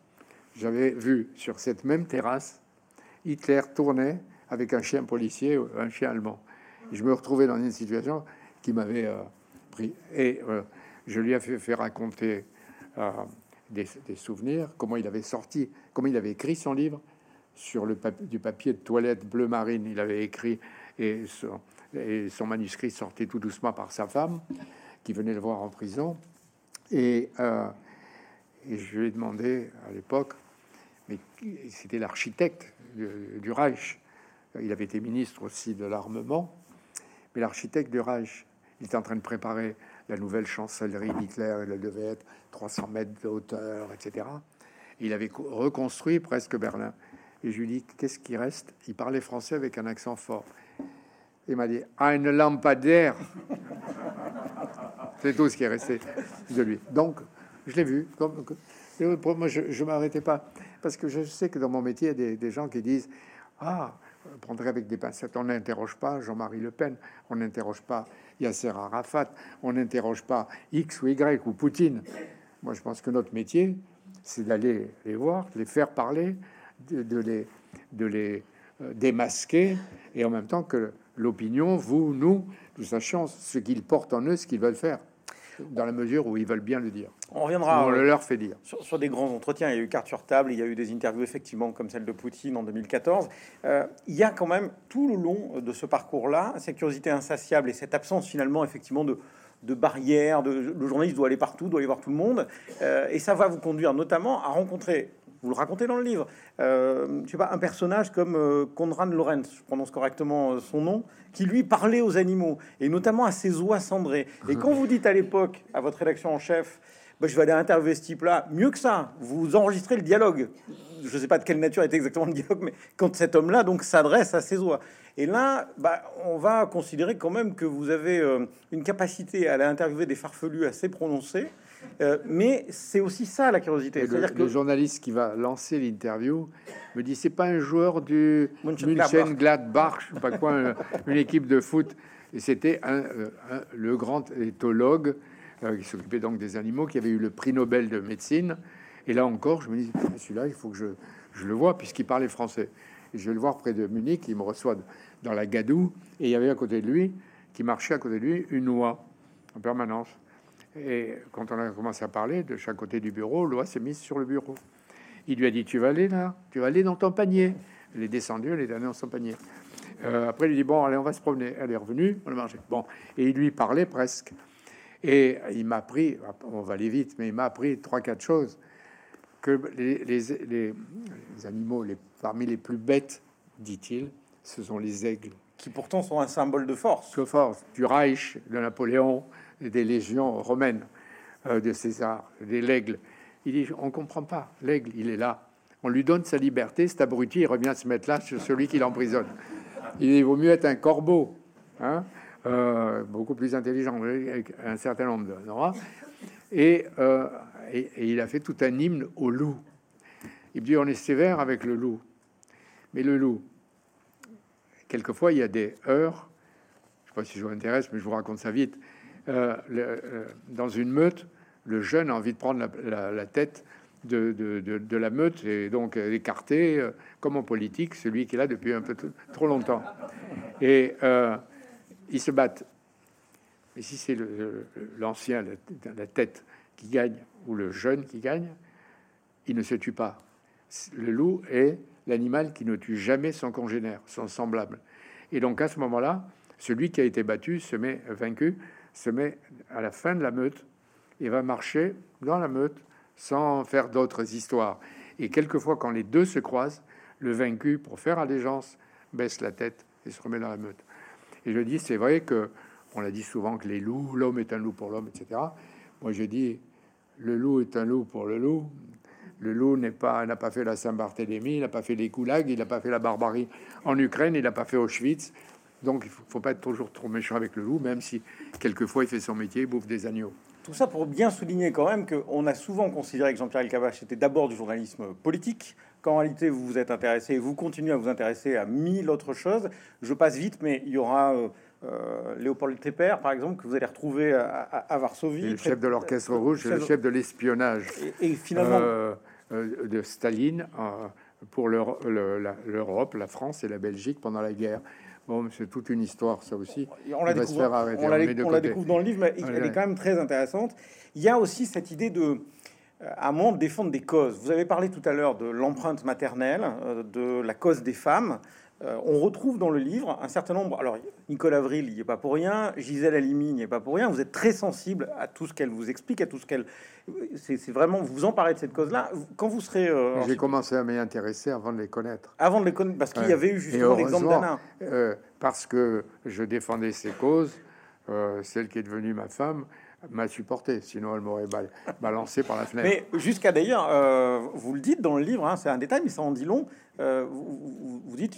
j'avais vu sur cette même terrasse Hitler tournait avec un chien policier ou un chien allemand. Je me retrouvais dans une situation qui m'avait euh, pris. Et euh, je lui ai fait, raconter euh, des, souvenirs, comment il avait sorti, comment il avait écrit son livre sur le papier, du papier de toilette bleu marine. Il avait écrit et son, manuscrit sortait tout doucement par sa femme, qui venait le voir en prison. Et, je lui ai demandé à l'époque, mais c'était l'architecte du Reich. Il avait été ministre aussi de l'armement, mais l'architecte du Reich, il était en train de préparer la nouvelle chancellerie d'Hitler. Elle devait être 300 mètres de hauteur, etc. Il avait co- reconstruit presque Berlin. Et je lui dis qu'est-ce qui reste? Il parlait français avec un accent fort. Il m'a dit une lampadaire. C'est tout ce qui est resté de lui. Donc, je l'ai vu. Pour moi, je ne m'arrêtais pas. Parce que je sais que dans mon métier, il y a des, des gens qui disent Ah, prendrait avec des pincettes. On n'interroge pas Jean-Marie Le Pen, on n'interroge pas Yasser Arafat, on n'interroge pas X ou Y ou Poutine. Moi, je pense que notre métier, c'est d'aller les voir, les faire parler, de, de les, de les euh, démasquer, et en même temps que l'opinion, vous, nous, nous sachions ce qu'ils portent en eux, ce qu'ils veulent faire. Dans la mesure où ils veulent bien le dire. On reviendra. On le leur fait dire. Sur, des grands entretiens, il y a eu carte sur table, il y a eu des interviews effectivement comme celle de Poutine en 2014. il y a quand même tout le long de ce parcours-là, cette curiosité insatiable et cette absence finalement effectivement de, de barrières. De, le journaliste doit aller partout, doit aller voir tout le monde. et ça va vous conduire notamment à rencontrer vous le racontez dans le livre. Euh, je sais pas, un personnage comme euh, Konrad Lorenz, je prononce correctement euh, son nom, qui lui parlait aux animaux et notamment à ses oies cendrées. Et quand vous dites à l'époque à votre rédaction en chef, bah, je vais aller interviewer ce type-là, mieux que ça, vous enregistrez le dialogue. Je ne sais pas de quelle nature est exactement le dialogue, mais quand cet homme-là donc s'adresse à ses oies. Et là, bah, on va considérer quand même que vous avez euh, une capacité à aller interviewer des farfelus assez prononcés. Euh, mais c'est aussi ça la curiosité. Le, que... le journaliste qui va lancer l'interview me dit c'est pas un joueur du München Gladbach, je sais pas quoi, une équipe de foot. Et c'était un, le grand éthologue euh, qui s'occupait donc des animaux, qui avait eu le prix Nobel de médecine. Et là encore, je me dis celui-là, il faut que je, je le vois puisqu'il parlait français. Et je vais le voir près de Munich. Il me reçoit dans la gadoue et il y avait à côté de lui, qui marchait à côté de lui, une oie en permanence. Et quand on a commencé à parler de chaque côté du bureau, l'oie s'est mise sur le bureau. Il lui a dit Tu vas aller là Tu vas aller dans ton panier. Elle est descendue, elle est allée dans son panier. Euh, après, il lui dit Bon, allez, on va se promener. Elle est revenue, on a mangé. Bon, et il lui parlait presque. Et il m'a appris, on va aller vite, mais il m'a appris trois, quatre choses que les, les, animaux les, parmi les plus bêtes, dit-il, ce sont les aigles. Qui pourtant sont un symbole de force. De force, du Reich, de Napoléon, des légions romaines euh, de César, des l'aigle. Il dit, on comprend pas, l'aigle, il est là. On lui donne sa liberté, cet abruti, il revient se mettre là sur celui qui l'emprisonne. Il vaut mieux être un corbeau, hein, euh, beaucoup plus intelligent, avec un certain nombre de et, euh, et, il a fait tout un hymne au loup. Il dit, on est sévère avec le loup. Mais le loup, quelquefois, il y a des heures, je sais pas si je vous intéresse, mais je vous raconte ça vite. Euh, euh, dans une meute, le jeune a envie de prendre la, tête de, la meute et donc écarter, euh, comme en politique, celui qui est là depuis un peu trop longtemps. Et ils se battent. Mais si c'est l'ancien, la, tête qui gagne, ou le jeune qui gagne, il ne se tue pas. Le loup est l'animal qui ne tue jamais son congénère, son semblable. Et donc à ce moment-là, celui qui a été battu se met vaincu se met à la fin de la meute et va marcher dans la meute sans faire d'autres histoires. Et quelquefois, quand les deux se croisent, le vaincu, pour faire allégeance, baisse la tête et se remet dans la meute. Et je dis, c'est vrai que on l'a dit souvent que les loups, l'homme est un loup pour l'homme, etc. Moi, je dis, le loup est un loup pour le loup. Le loup n'est pas, n'a pas fait la Saint-Barthélemy, il n'a pas fait les goulags, il n'a pas fait la barbarie en Ukraine, il n'a pas fait Auschwitz. Donc, il faut, faut pas être toujours trop méchant avec le loup, même si quelquefois il fait son métier, il bouffe des agneaux. Tout ça pour bien souligner quand même qu'on a souvent considéré que Jean-Pierre Elkabbach était d'abord du journalisme politique, qu'en réalité vous vous êtes intéressé, vous continuez à vous intéresser à mille autres choses. Je passe vite, mais il y aura euh, euh, Léopold Tepper, par exemple, que vous allez retrouver à, Varsovie. le chef de l'orchestre rouge, le chef de l'espionnage. Et, finalement... Euh, de Staline pour l'Europe, la France et la Belgique pendant la guerre. Bon, c'est toute une histoire, ça aussi. On la, découvre, on, la, découvre dans le livre, mais elle est quand même très intéressante. Il y a aussi cette idée de, euh, à moment, de défendre des causes. Vous avez parlé tout à l'heure de l'empreinte maternelle, euh, de la cause des femmes. Euh, on retrouve dans le livre un certain nombre. Alors, Nicole Avril, il n'y est pas pour rien. Gisèle Halimi, n'y est pas pour rien. Vous êtes très sensible à tout ce qu'elle vous explique, à tout ce qu'elle. C'est vraiment vous vous emparez de cette cause-là. Quand vous serez. Euh, J'ai commencé à m'y intéresser avant de les connaître. Avant de les connaître, parce qu'il y avait eu justement l'exemple d'Anna. Euh, parce que je défendais ces causes, celle qui est devenue ma femme m'a supporté, sinon elle m'aurait balancé par la fenêtre. Mais jusqu'à d'ailleurs, euh, vous le dites dans le livre, hein, c'est un détail, mais ça en dit long. Euh, vous, dites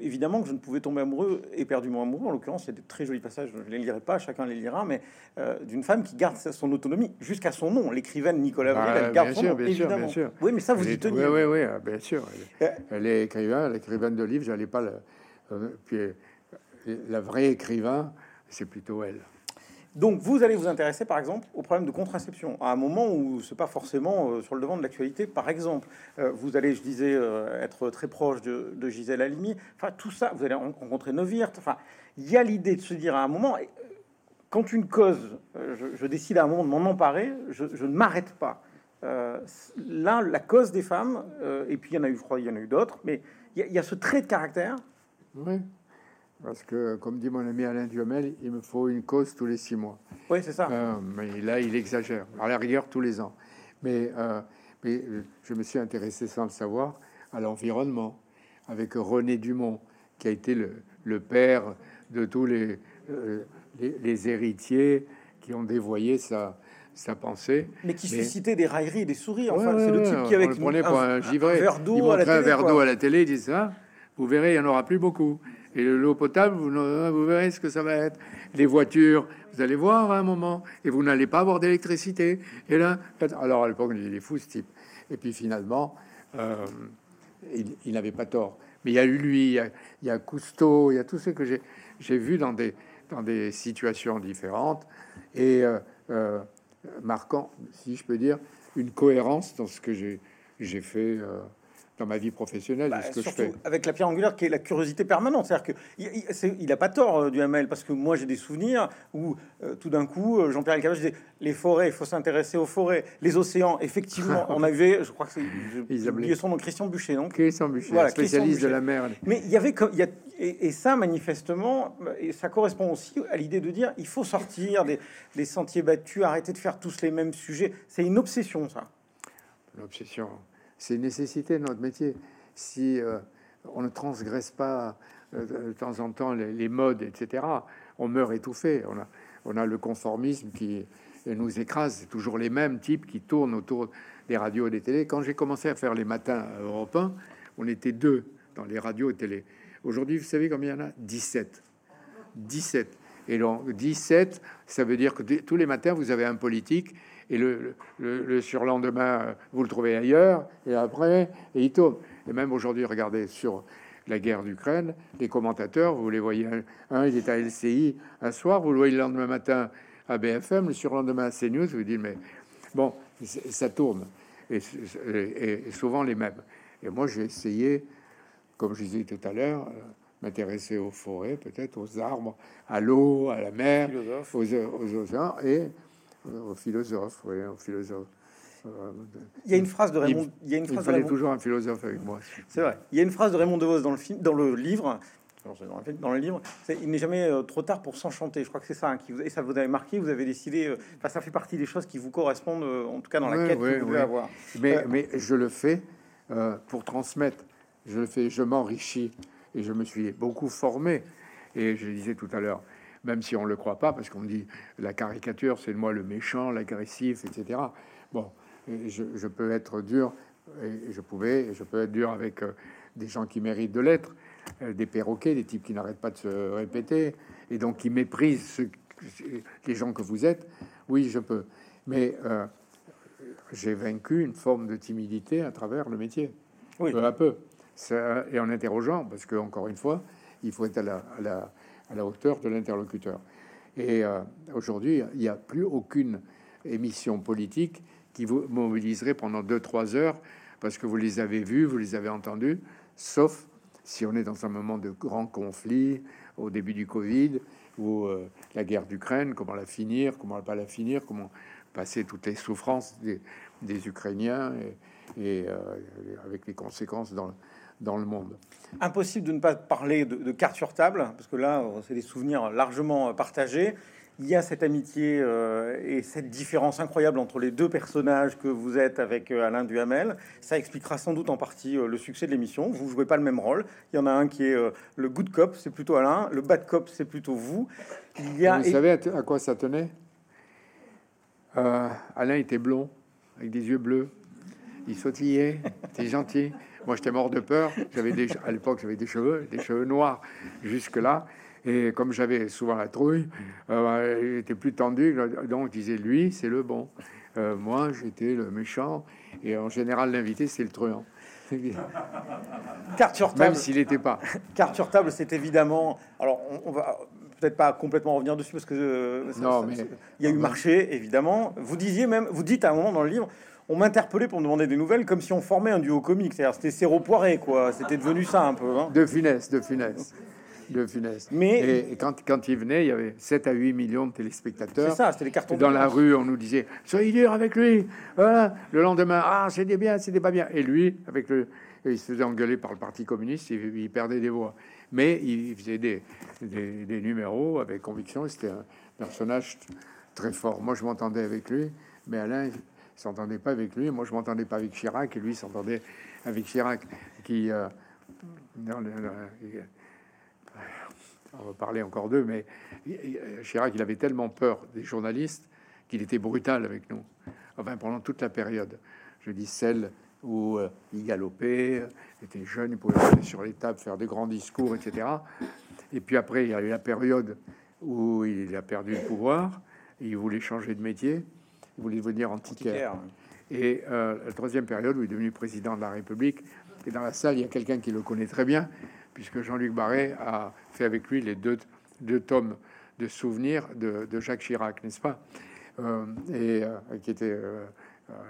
évidemment que je ne pouvais tomber amoureux, éperdument amoureux. En l'occurrence, il y a des très jolis passages, je ne les lirai pas, chacun les lira, mais euh, d'une femme qui garde son autonomie jusqu'à son nom. L'écrivaine Nicolas Avril, elle garde son nom, évidemment. Oui, mais ça, vous y tenez. Oui, oui, oui, bien sûr. Elle, est écrivain, l'écrivaine de livres, j'allais pas le. puis la vraie écrivain, c'est plutôt elle. Donc vous allez vous intéresser par exemple au problème de contraception à un moment où c'est pas forcément euh, sur le devant de l'actualité. Par exemple, euh, vous allez, je disais, euh, être très proche de, Gisèle Halimi. Enfin tout ça, vous allez rencontrer Novirt. Enfin, il y a l'idée de se dire à un moment, quand une cause, je, décide à un moment de m'en emparer, je, ne m'arrête pas. Là, la cause des femmes, et puis il y en a eu, je crois, il y en a eu d'autres, mais il y, a ce trait de caractère. Oui, parce que, comme dit mon ami Alain Duhamel, il me faut une cause tous les six mois. Oui, c'est ça. mais là, il exagère. À la rigueur, tous les ans. Mais, mais je me suis intéressé sans le savoir à l'environnement, avec René Dumont, qui a été le, le père de tous les, les, héritiers qui ont dévoyé sa, sa pensée. Mais qui suscitait des railleries, des sourires. Enfin, c'est le type qui, avec on le pour un, givré, verre d'eau à, un verre d'eau à la télé, il dit ça, vous verrez, il n'y en aura plus beaucoup. Et l'eau potable, vous, verrez ce que ça va être. Les voitures, vous allez voir à un moment, et vous n'allez pas avoir d'électricité. Et là, alors à l'époque, il est fou ce type. Et puis finalement, euh, il, n'avait pas tort. Mais il y a eu lui, il y a, Cousteau, il y a tout ce que j'ai vu dans des, situations différentes et euh, euh, marquant, si je peux dire, une cohérence dans ce que j'ai fait dans ma vie professionnelle. Bah, ce que je fais. avec la pierre angulaire qui est la curiosité permanente. C'est-à-dire qu'il il n'a pas tort euh, du Hamel parce que moi j'ai des souvenirs où euh, tout d'un coup euh, Jean-Pierre Elkabbach disait les forêts, il faut s'intéresser aux forêts, les océans. Effectivement, on avait, je crois que c'est oublié son nom, Christian Boucher, donc Christian voilà, spécialiste de la mer. Mais il y avait comme il y a, et, ça manifestement, et ça correspond aussi à l'idée de dire il faut sortir des, des sentiers battus, arrêter de faire tous les mêmes sujets. C'est une obsession, ça. L'obsession. C'est une nécessité de notre métier. Si euh, on ne transgresse pas euh, de temps en temps les, modes, etc., on meurt étouffé. On a, on a le conformisme qui nous écrase. C'est toujours les mêmes types qui tournent autour des radios et des télés. Quand j'ai commencé à faire les matins européens, on était deux dans les radios et télé. Aujourd'hui, vous savez combien il y en a? 17. 17. Et donc, 17, ça veut dire que tous les matins, vous avez un politique et le, le, surlendemain, vous le trouvez ailleurs, et après, et il tourne. Et même aujourd'hui, regardez sur la guerre d'Ukraine, les commentateurs, vous les voyez, un, il est à LCI un soir, vous le voyez le lendemain matin à BFM, le surlendemain à CNews, vous dites, mais bon, ça tourne, et, souvent les mêmes. Et moi, j'ai essayé, comme je disais tout à l'heure, euh, m'intéresser aux forêts, peut-être aux arbres, à l'eau, à la mer, aux, aux océans, et au philosophe, oui, au philosophe. Il y a une phrase de Raymond. Il, y a une phrase fallait toujours un philosophe avec moi. C'est vrai. Il y a une phrase de Raymond Devos dans le film, dans le livre. Dans le livre, il n'est jamais euh, trop tard pour s'enchanter. Je crois que c'est ça hein, qui vous, et ça vous avez marqué. Vous avez décidé. Euh, enfin, ça fait partie des choses qui vous correspondent, euh, en tout cas dans la quête que vous devez avoir. Mais, mais je le fais pour transmettre. Je le fais. Je m'enrichis et je me suis beaucoup formé. Et je disais tout à l'heure, même si on le croit pas, parce qu'on dit la caricature, c'est moi le méchant, l'agressif, etc. Bon, je, peux être dur, et je pouvais, et je peux être dur avec euh, des gens qui méritent de l'être, euh, des perroquets, des types qui n'arrêtent pas de se répéter, et donc qui méprisent les gens que vous êtes. Oui, je peux. Mais euh, j'ai vaincu une forme de timidité à travers le métier, oui. peu à peu. Ça, et en interrogeant, parce que encore une fois, il faut être à la, à la à la hauteur de l'interlocuteur. Et euh, aujourd'hui, il n'y a plus aucune émission politique qui vous mobiliserait pendant 2-3 heures parce que vous les avez vus, vous les avez entendus, sauf si on est dans un moment de grand conflit, au début du Covid, ou euh, la guerre d'Ukraine, comment la finir, comment pas la finir, comment passer toutes les souffrances des, Ukrainiens et, euh, avec les conséquences dans, dans le monde. Impossible de ne pas parler de, cartes sur table, parce que là, c'est des souvenirs largement partagés. Il y a cette amitié euh, et cette différence incroyable entre les deux personnages que vous êtes avec euh, Alain Duhamel. Ça expliquera sans doute en partie euh, le succès de l'émission. Vous jouez pas le même rôle. Il y en a un qui est le good cop, c'est plutôt Alain. Le bad cop, c'est plutôt vous. Il y a... Vous savez à, quoi ça tenait? Alain était blond, avec des yeux bleus. Il sautillait, c'était gentil. Moi, j'étais mort de peur. J'avais des, à l'époque, j'avais des cheveux, des cheveux noirs jusque-là. Et comme j'avais souvent la trouille, euh, j'étais plus tendu. Donc, je disais, lui, c'est le bon. Euh, moi, j'étais le méchant. Et en général, l'invité, c'est le truand. Carte sur table. Même s'il n'était pas. Carte sur table, c'est évidemment. Alors, on, va peut-être pas complètement revenir dessus parce que euh, non, mais il y a eu marché, évidemment. Vous disiez même, vous dites à un moment dans le livre, on m'interpellait pour me demander des nouvelles comme si on formait un duo comique. C'est-à-dire, c'était Serro Poiré, quoi. C'était devenu ça un peu. Hein. De finesse, de finesse. de Funès. Mais- et, et quand, quand il venait, il y avait 7 à 8 millions de C'est téléspectateurs. ça, c'était les cartons. Dans la rue, on nous disait soyez dur avec lui. Voilà. Le lendemain, ah c'était bien, c'était pas bien. Et lui, avec le, il se faisait engueuler par le Parti communiste, il, il perdait des voix. Mais il faisait des, des, des numéros avec conviction. C'était un personnage très fort. Moi, je m'entendais avec lui, mais Alain s'entendait pas avec lui. Moi, je m'entendais pas avec Chirac, et lui s'entendait avec Chirac, qui euh, le- le- on va parler encore d'eux, mais Chirac, il avait tellement peur des journalistes qu'il était brutal avec nous. Enfin, pendant toute la période. Je dis celle où euh, il galopait, euh, était jeune, il pouvait aller sur les tables, faire des grands discours, etc. Et puis après, il y a eu la période où il a perdu le pouvoir, il voulait changer de métier, il voulait devenir antiquaire. Antiquaire. Et euh, la troisième période où il est devenu président de la République. Et dans la salle, il y a quelqu'un qui le connaît très bien, puisque Jean-Luc Barré a fait avec lui les deux, deux tomes de souvenirs de, de Jacques Chirac, n'est-ce pas? Euh, Et euh, qui étaient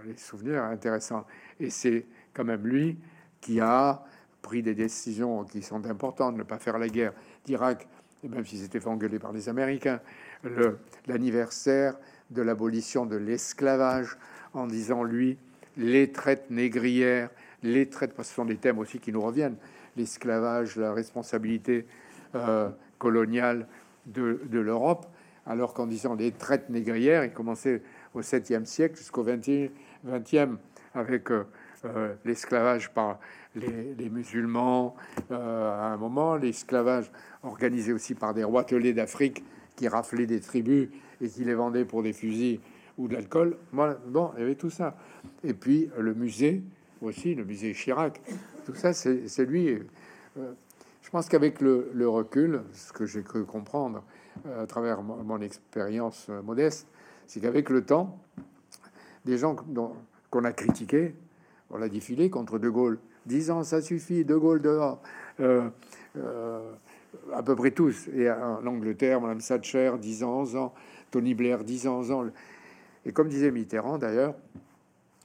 les souvenirs intéressants. Et c'est quand même lui qui a pris des décisions qui sont importantes, ne pas faire la guerre d'Irak, et même s'ils étaient fait engueuler par les Américains, le- l'anniversaire de l'abolition de l'esclavage, en disant, lui, les traites négrières, les traites, parce que ce sont des thèmes aussi qui nous reviennent, l'esclavage, la responsabilité euh, coloniale de, de l'Europe, alors qu'en disant les traites négrières, il commençait au 7e siècle jusqu'au 20e, 20e avec euh, euh, l'esclavage par les, les musulmans à un moment, l'esclavage organisé aussi par des rois telés d'Afrique qui raflaient des tribus et qui les vendaient pour des fusils ou de l'alcool. Voilà, bon, il y avait tout ça. Et puis le musée aussi, le musée Chirac, tout ça, c'est lui. Euh, je pense qu'avec le, recul, ce que j'ai cru comprendre euh, à travers mon, expérience euh, modeste, c'est qu'avec le temps, des gens qu'on a critiqués, on l'a défilé contre De Gaulle. 10 ans, ça suffit, De Gaulle dehors. À peu près tous. Et en Angleterre, Madame Thatcher, 10 ans, 11 ans. Tony Blair, 10 ans, 11 ans. Et comme disait Mitterrand, d'ailleurs,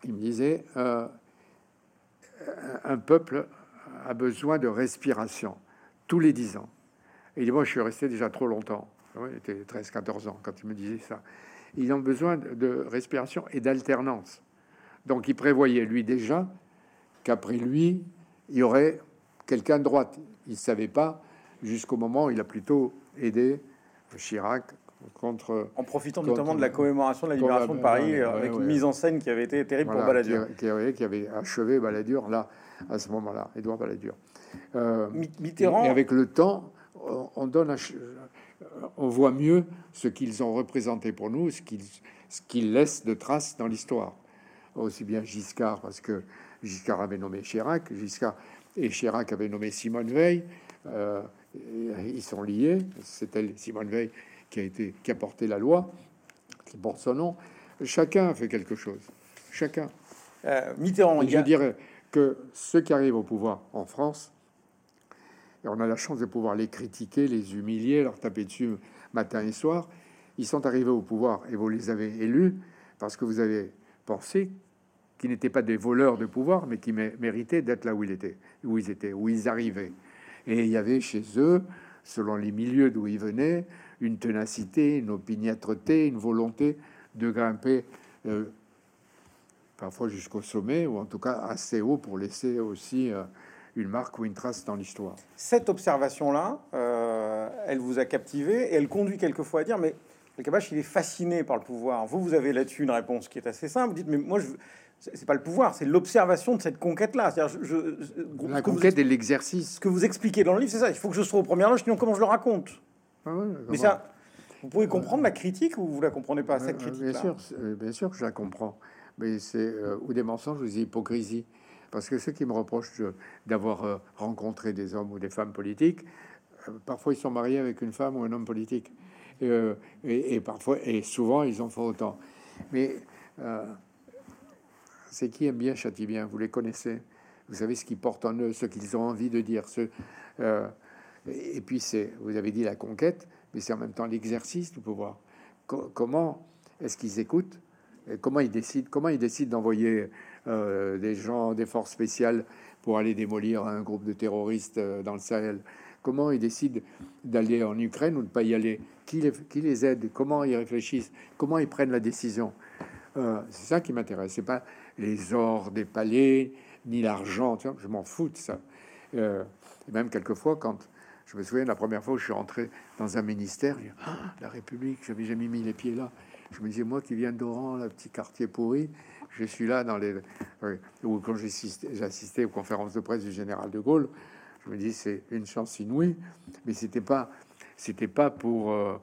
il me disait euh, un peuple a besoin de respiration tous les 10 ans. Et moi, je suis resté déjà trop longtemps. Ouais, Il était 13, 14 ans quand il me disait ça. Ils ont besoin de respiration et d'alternance. Donc, il prévoyait, lui, déjà, qu'après lui, il y aurait quelqu'un de droite. Il ne savait pas jusqu'au moment où il a plutôt aidé Chirac contre En profitant notamment de la commémoration de la libération de Paris, ouais, euh, avec ouais. une mise en scène qui avait été terrible pour Balladur. qui, qui avait, qui avait achevé Balladur là à ce moment-là, Édouard Balladur. Euh, Mitterrand, et avec le temps, on, on donne, à ch- on voit mieux ce qu'ils ont représenté pour nous, ce qu'ils qu'ils laissent de traces dans l'histoire. Aussi bien Giscard, parce que Giscard avait nommé Chirac, Giscard et Chirac avait nommé Simone Veil. euh, ils sont liés. Elle, Simone Veil, qui a été qui a porté la loi, qui porte son nom. Chacun a fait quelque chose. Chacun. euh, Mitterrand, Et je a- dirais que ceux qui arrivent au pouvoir en France, et on a la chance de pouvoir les critiquer, les humilier, leur taper dessus matin et soir, ils sont arrivés au pouvoir et vous les avez élus parce que vous avez pensé qu'ils n'étaient pas des voleurs de pouvoir, mais qui mé- méritaient d'être là où ils étaient, où ils étaient, où ils arrivaient. Et il y avait chez eux, selon les milieux d'où ils venaient, une ténacité, une opiniâtreté, une volonté de grimper euh, parfois jusqu'au sommet, ou en tout cas assez haut pour laisser aussi euh, une marque ou une trace dans l'histoire. cette observation-là, euh, elle vous a captivé et elle conduit quelquefois à dire mais le Kabash, il est fasciné par le pouvoir. Vous, vous avez là-dessus une réponse qui est assez simple. Vous dites mais moi, je c'est pas le pouvoir, c'est l'observation de cette conquête-là. Je, La ce que vous conquête et l'exercice. ce que vous expliquez dans le livre, c'est ça. Il faut que je sois aux premières loges, sinon comment je le raconte? Ah ouais, Mais ça, vous pouvez comprendre la critique ou vous la comprenez pas cette critique Bien sûr, euh, bien sûr que je la comprends. Mais c'est euh, ou des mensonges ou des hypocrisies. Parce que ceux qui me reprochent d'avoir euh, rencontré des hommes ou des femmes politiques, euh, parfois ils sont mariés avec une femme ou un homme politique. Et, et, et parfois, et souvent, ils en font autant. Mais c'est qui aime bien châtie bien, vous les connaissez? Vous savez ce qu'ils portent en eux, ce qu'ils ont envie de dire. Ce, et puis, c'est, vous avez dit la conquête, mais c'est en même temps l'exercice du pouvoir. Co- comment est-ce qu'ils écoutent et Comment ils décident Comment ils décident d'envoyer euh, des gens, des forces spéciales pour aller démolir un groupe de terroristes euh, dans le Sahel? Comment ils décident d'aller en Ukraine ou de pas y aller, qui les, qui les aide, comment ils réfléchissent, comment ils prennent la décision? Euh, c'est ça qui m'intéresse. C'est pas les ors des palais ni l'argent. Je m'en fous de ça. Et même quelquefois, quand je me souviens la première fois où je suis rentré dans un ministère, ah, la République, j'avais jamais mis les pieds là. Je me disais, moi qui viens d'Oran, le petit quartier pourri, je suis là dans les. Ou quand j'ai assisté aux conférences de presse du général de Gaulle, je me dis, c'est une chance inouïe, mais c'était pas, c'était pas pour euh,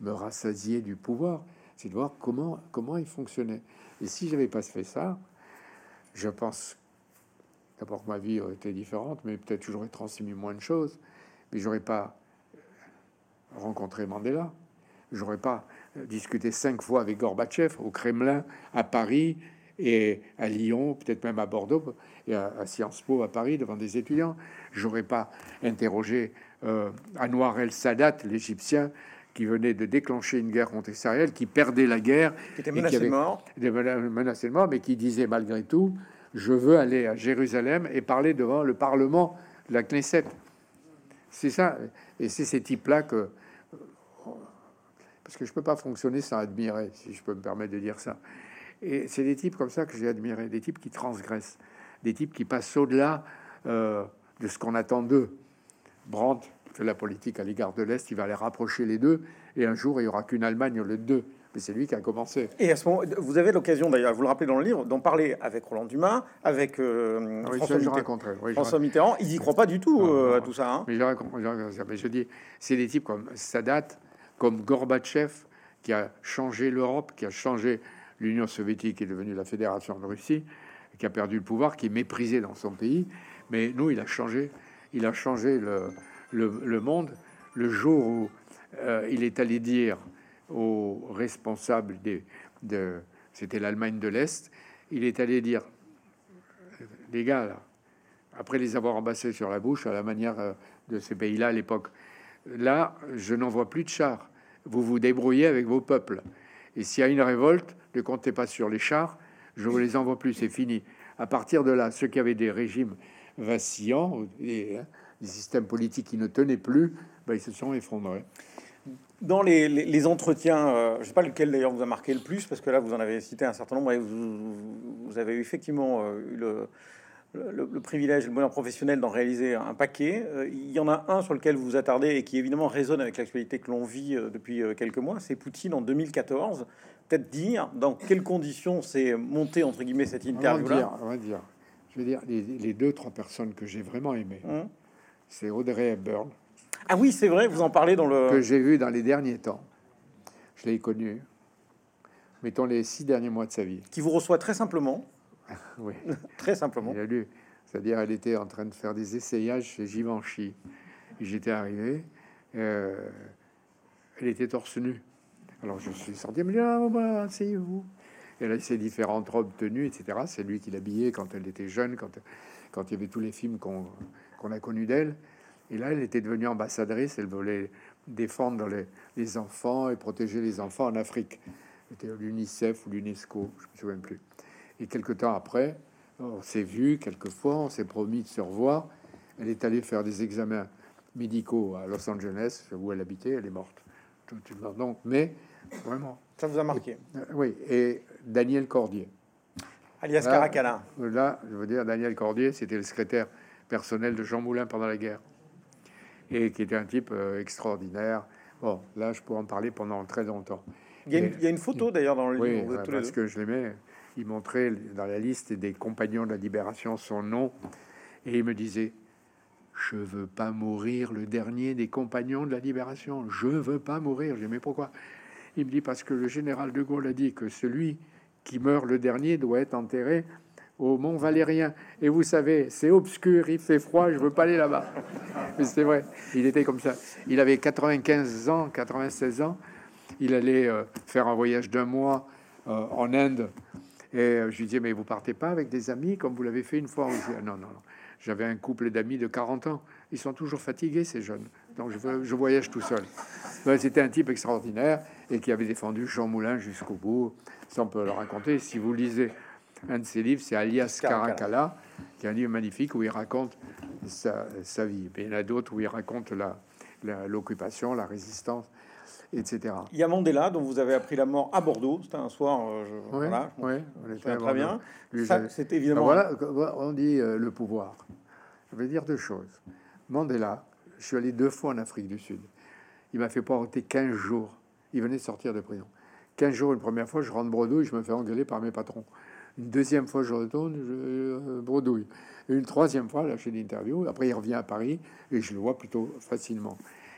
me, rassasier du pouvoir, c'est de voir comment, comment il fonctionnait. Et si j'avais pas fait ça, je pense d'abord que ma vie aurait été différente, mais peut-être j'aurais transmis moins de choses mais j'aurais pas rencontré Mandela, j'aurais pas discuté cinq fois avec Gorbatchev au Kremlin, à Paris et à Lyon, peut-être même à Bordeaux et à, Sciences Po à Paris devant des étudiants. J'aurais pas interrogé euh, Anwar El Sadat, l'Égyptien, qui venait de déclencher une guerre contre Israël, qui perdait la guerre, qui était menacé de mort, menacé de mort, mais qui disait malgré tout, je veux aller à Jérusalem et parler devant le Parlement de la Knesset. C'est ça. Et c'est ces types-là que. Parce que je peux pas fonctionner sans admirer, si je peux me permettre de dire ça. Et c'est des types comme ça que j'ai admiré, des types qui transgressent, des types qui passent au-delà euh, de ce qu'on attend d'eux. Brandt fait la politique à l'égard de l'Est, il va les rapprocher les deux, et un jour il y aura qu'une Allemagne de deux mais c'est lui qui a commencé. Et à ce moment, vous avez l'occasion d'ailleurs, vous le rappelez dans le livre, d'en parler avec Roland Dumas, avec euh, François, François Mitterrand. Ils n'y croient pas du tout euh, à tout ça. Hein. Mais, je mais je dis, c'est des types comme Sadat, comme Gorbatchev, qui a changé l'Europe, qui a changé l'Union soviétique, qui est devenue la Fédération de Russie, qui a perdu le pouvoir, qui est méprisé dans son pays. Mais nous, il a changé, il a changé le, le, monde le jour où euh, il est allé dire aux responsables des, de, c'était l'Allemagne de l'Est, il est allé dire, les gars, après les avoir embassés sur la bouche, à la manière euh, de ces pays-là à l'époque, là, je n'en vois plus de chars. Vous vous débrouillez avec vos peuples. Et s'il y a une révolte, ne comptez pas sur les chars, je vous les envoie plus, c'est fini. À partir de là, ceux qui avaient des régimes vacillants, et, hein, des systèmes politiques qui ne tenaient plus, ben, ils se sont effondrés. Dans les, entretiens, euh, je ne sais pas lequel d'ailleurs vous a marqué le plus, parce que là vous en avez cité un certain nombre et vous, avez effectivement euh, eu le, le, privilège, le bonheur professionnel d'en réaliser un paquet. Euh, il y en a un sur lequel vous vous attardez et qui évidemment résonne avec l'actualité que l'on vit depuis quelques mois, c'est Poutine en 2014. Peut-être dire dans quelles conditions c'est monté entre guillemets cette interview-là. On, va dire, je veux dire, les, deux trois personnes que j'ai vraiment aimées, hum. c'est Audrey Hepburn ah oui, c'est vrai, vous en parlez dans le... Que j'ai vu dans les derniers temps. Je l'ai connu, mettons les six derniers mois de sa vie. Qui vous reçoit très simplement. oui. très simplement. Il a lu. C'est-à-dire, elle était en train de faire des essayages chez Givenchy. J'étais arrivé, euh, elle était torse nu. Alors je suis sorti, elle me dit Ah, bah, asseyez-vous. Elle a ses différentes robes tenues, etc. C'est lui qui l'habillait quand elle était jeune, quand, quand il y avait tous les films qu'on a connus d'elle. Et là, elle était devenue ambassadrice. Elle voulait défendre les, enfants et protéger les enfants en Afrique. C'était l'UNICEF ou l'UNESCO, je me souviens plus. Et quelque temps après, on s'est vu quelquefois, on s'est promis de se revoir. Elle est allée faire des examens médicaux à Los Angeles, où elle habitait. Elle est morte. Donc, mais vraiment, ça vous a marqué? Euh, oui. Et Daniel Cordier, alias Caracalla. Là, je veux dire, Daniel Cordier, c'était le secrétaire personnel de Jean Moulin pendant la guerre et qui était un type euh, extraordinaire. Bon, là, je pourrais en parler pendant très longtemps. Il y a, une, photo d'ailleurs dans le oui, livre. Oui, parce que je l'aimais. Il montrait dans la liste des compagnons de la libération son nom et il me disait Je veux pas mourir le dernier des compagnons de la libération. Je veux pas mourir. J'ai mais pourquoi? Il me dit Parce que le général de Gaulle a dit que celui qui meurt le dernier doit être enterré au Mont Valérien. Et vous savez, c'est obscur, il fait froid, je veux pas aller là-bas. Mais c'est vrai, il était comme ça. Il avait 95 ans, 96 ans. Il allait euh, faire un voyage d'un mois euh, en Inde. Et euh, je lui disais, mais vous partez pas avec des amis comme vous l'avez fait une fois Non, non, non. J'avais un couple d'amis de 40 ans. Ils sont toujours fatigués, ces jeunes. Donc je, je voyage tout seul. C'était un type extraordinaire et qui avait défendu Jean Moulin jusqu'au bout. Ça, on peut le raconter. Si vous lisez un de ses livres, c'est Alias Caracalla, qui est un livre magnifique où il raconte sa, vie. Il y en a d'autres où il raconte l'occupation, la, résistance, etc. Il y a Mandela, dont vous avez appris la mort à Bordeaux. C'était un soir, euh, je, voilà, on était très bien. C'est évidemment. voilà, on dit euh, le pouvoir. Je vais dire deux choses. Mandela, je suis allé deux fois en Afrique du Sud. Il m'a fait porter 15 jours. Il venait de sortir de prison. 15 jours, une première fois, je rentre bredouille, je me fais engueuler par mes patrons. Une deuxième fois, je retourne, je euh, bredouille. Et une troisième fois, là, j'ai l'interview. Après, il revient à Paris et je le vois plutôt facilement.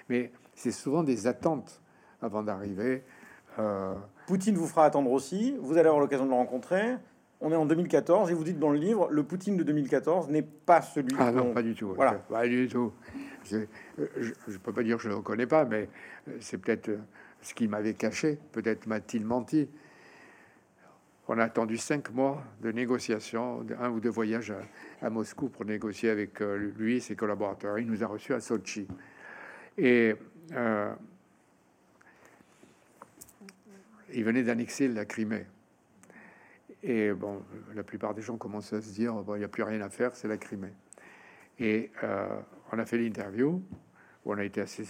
Mais c'est souvent des attentes avant d'arriver. Euh, Poutine vous fera attendre aussi. Vous allez avoir l'occasion de le rencontrer. On est en 2014 et vous dites dans le livre, le Poutine de 2014 n'est pas celui. Ah non, pas du tout. Voilà. Pas du tout. Je ne peux pas dire que je ne le connais pas, mais euh, c'est peut-être ce qu'il m'avait caché. Peut-être m'a-t-il menti. On a attendu cinq mois de négociations, un ou deux voyages à, Moscou pour négocier avec euh, lui et ses collaborateurs. Il nous a reçus à Sochi. Et il venait d'annexer la Crimée. Et bon, la plupart des gens commencent à se dire, bon, il n'y a plus rien à faire, c'est la Crimée. Et euh, on a fait l'interview, où on a été assez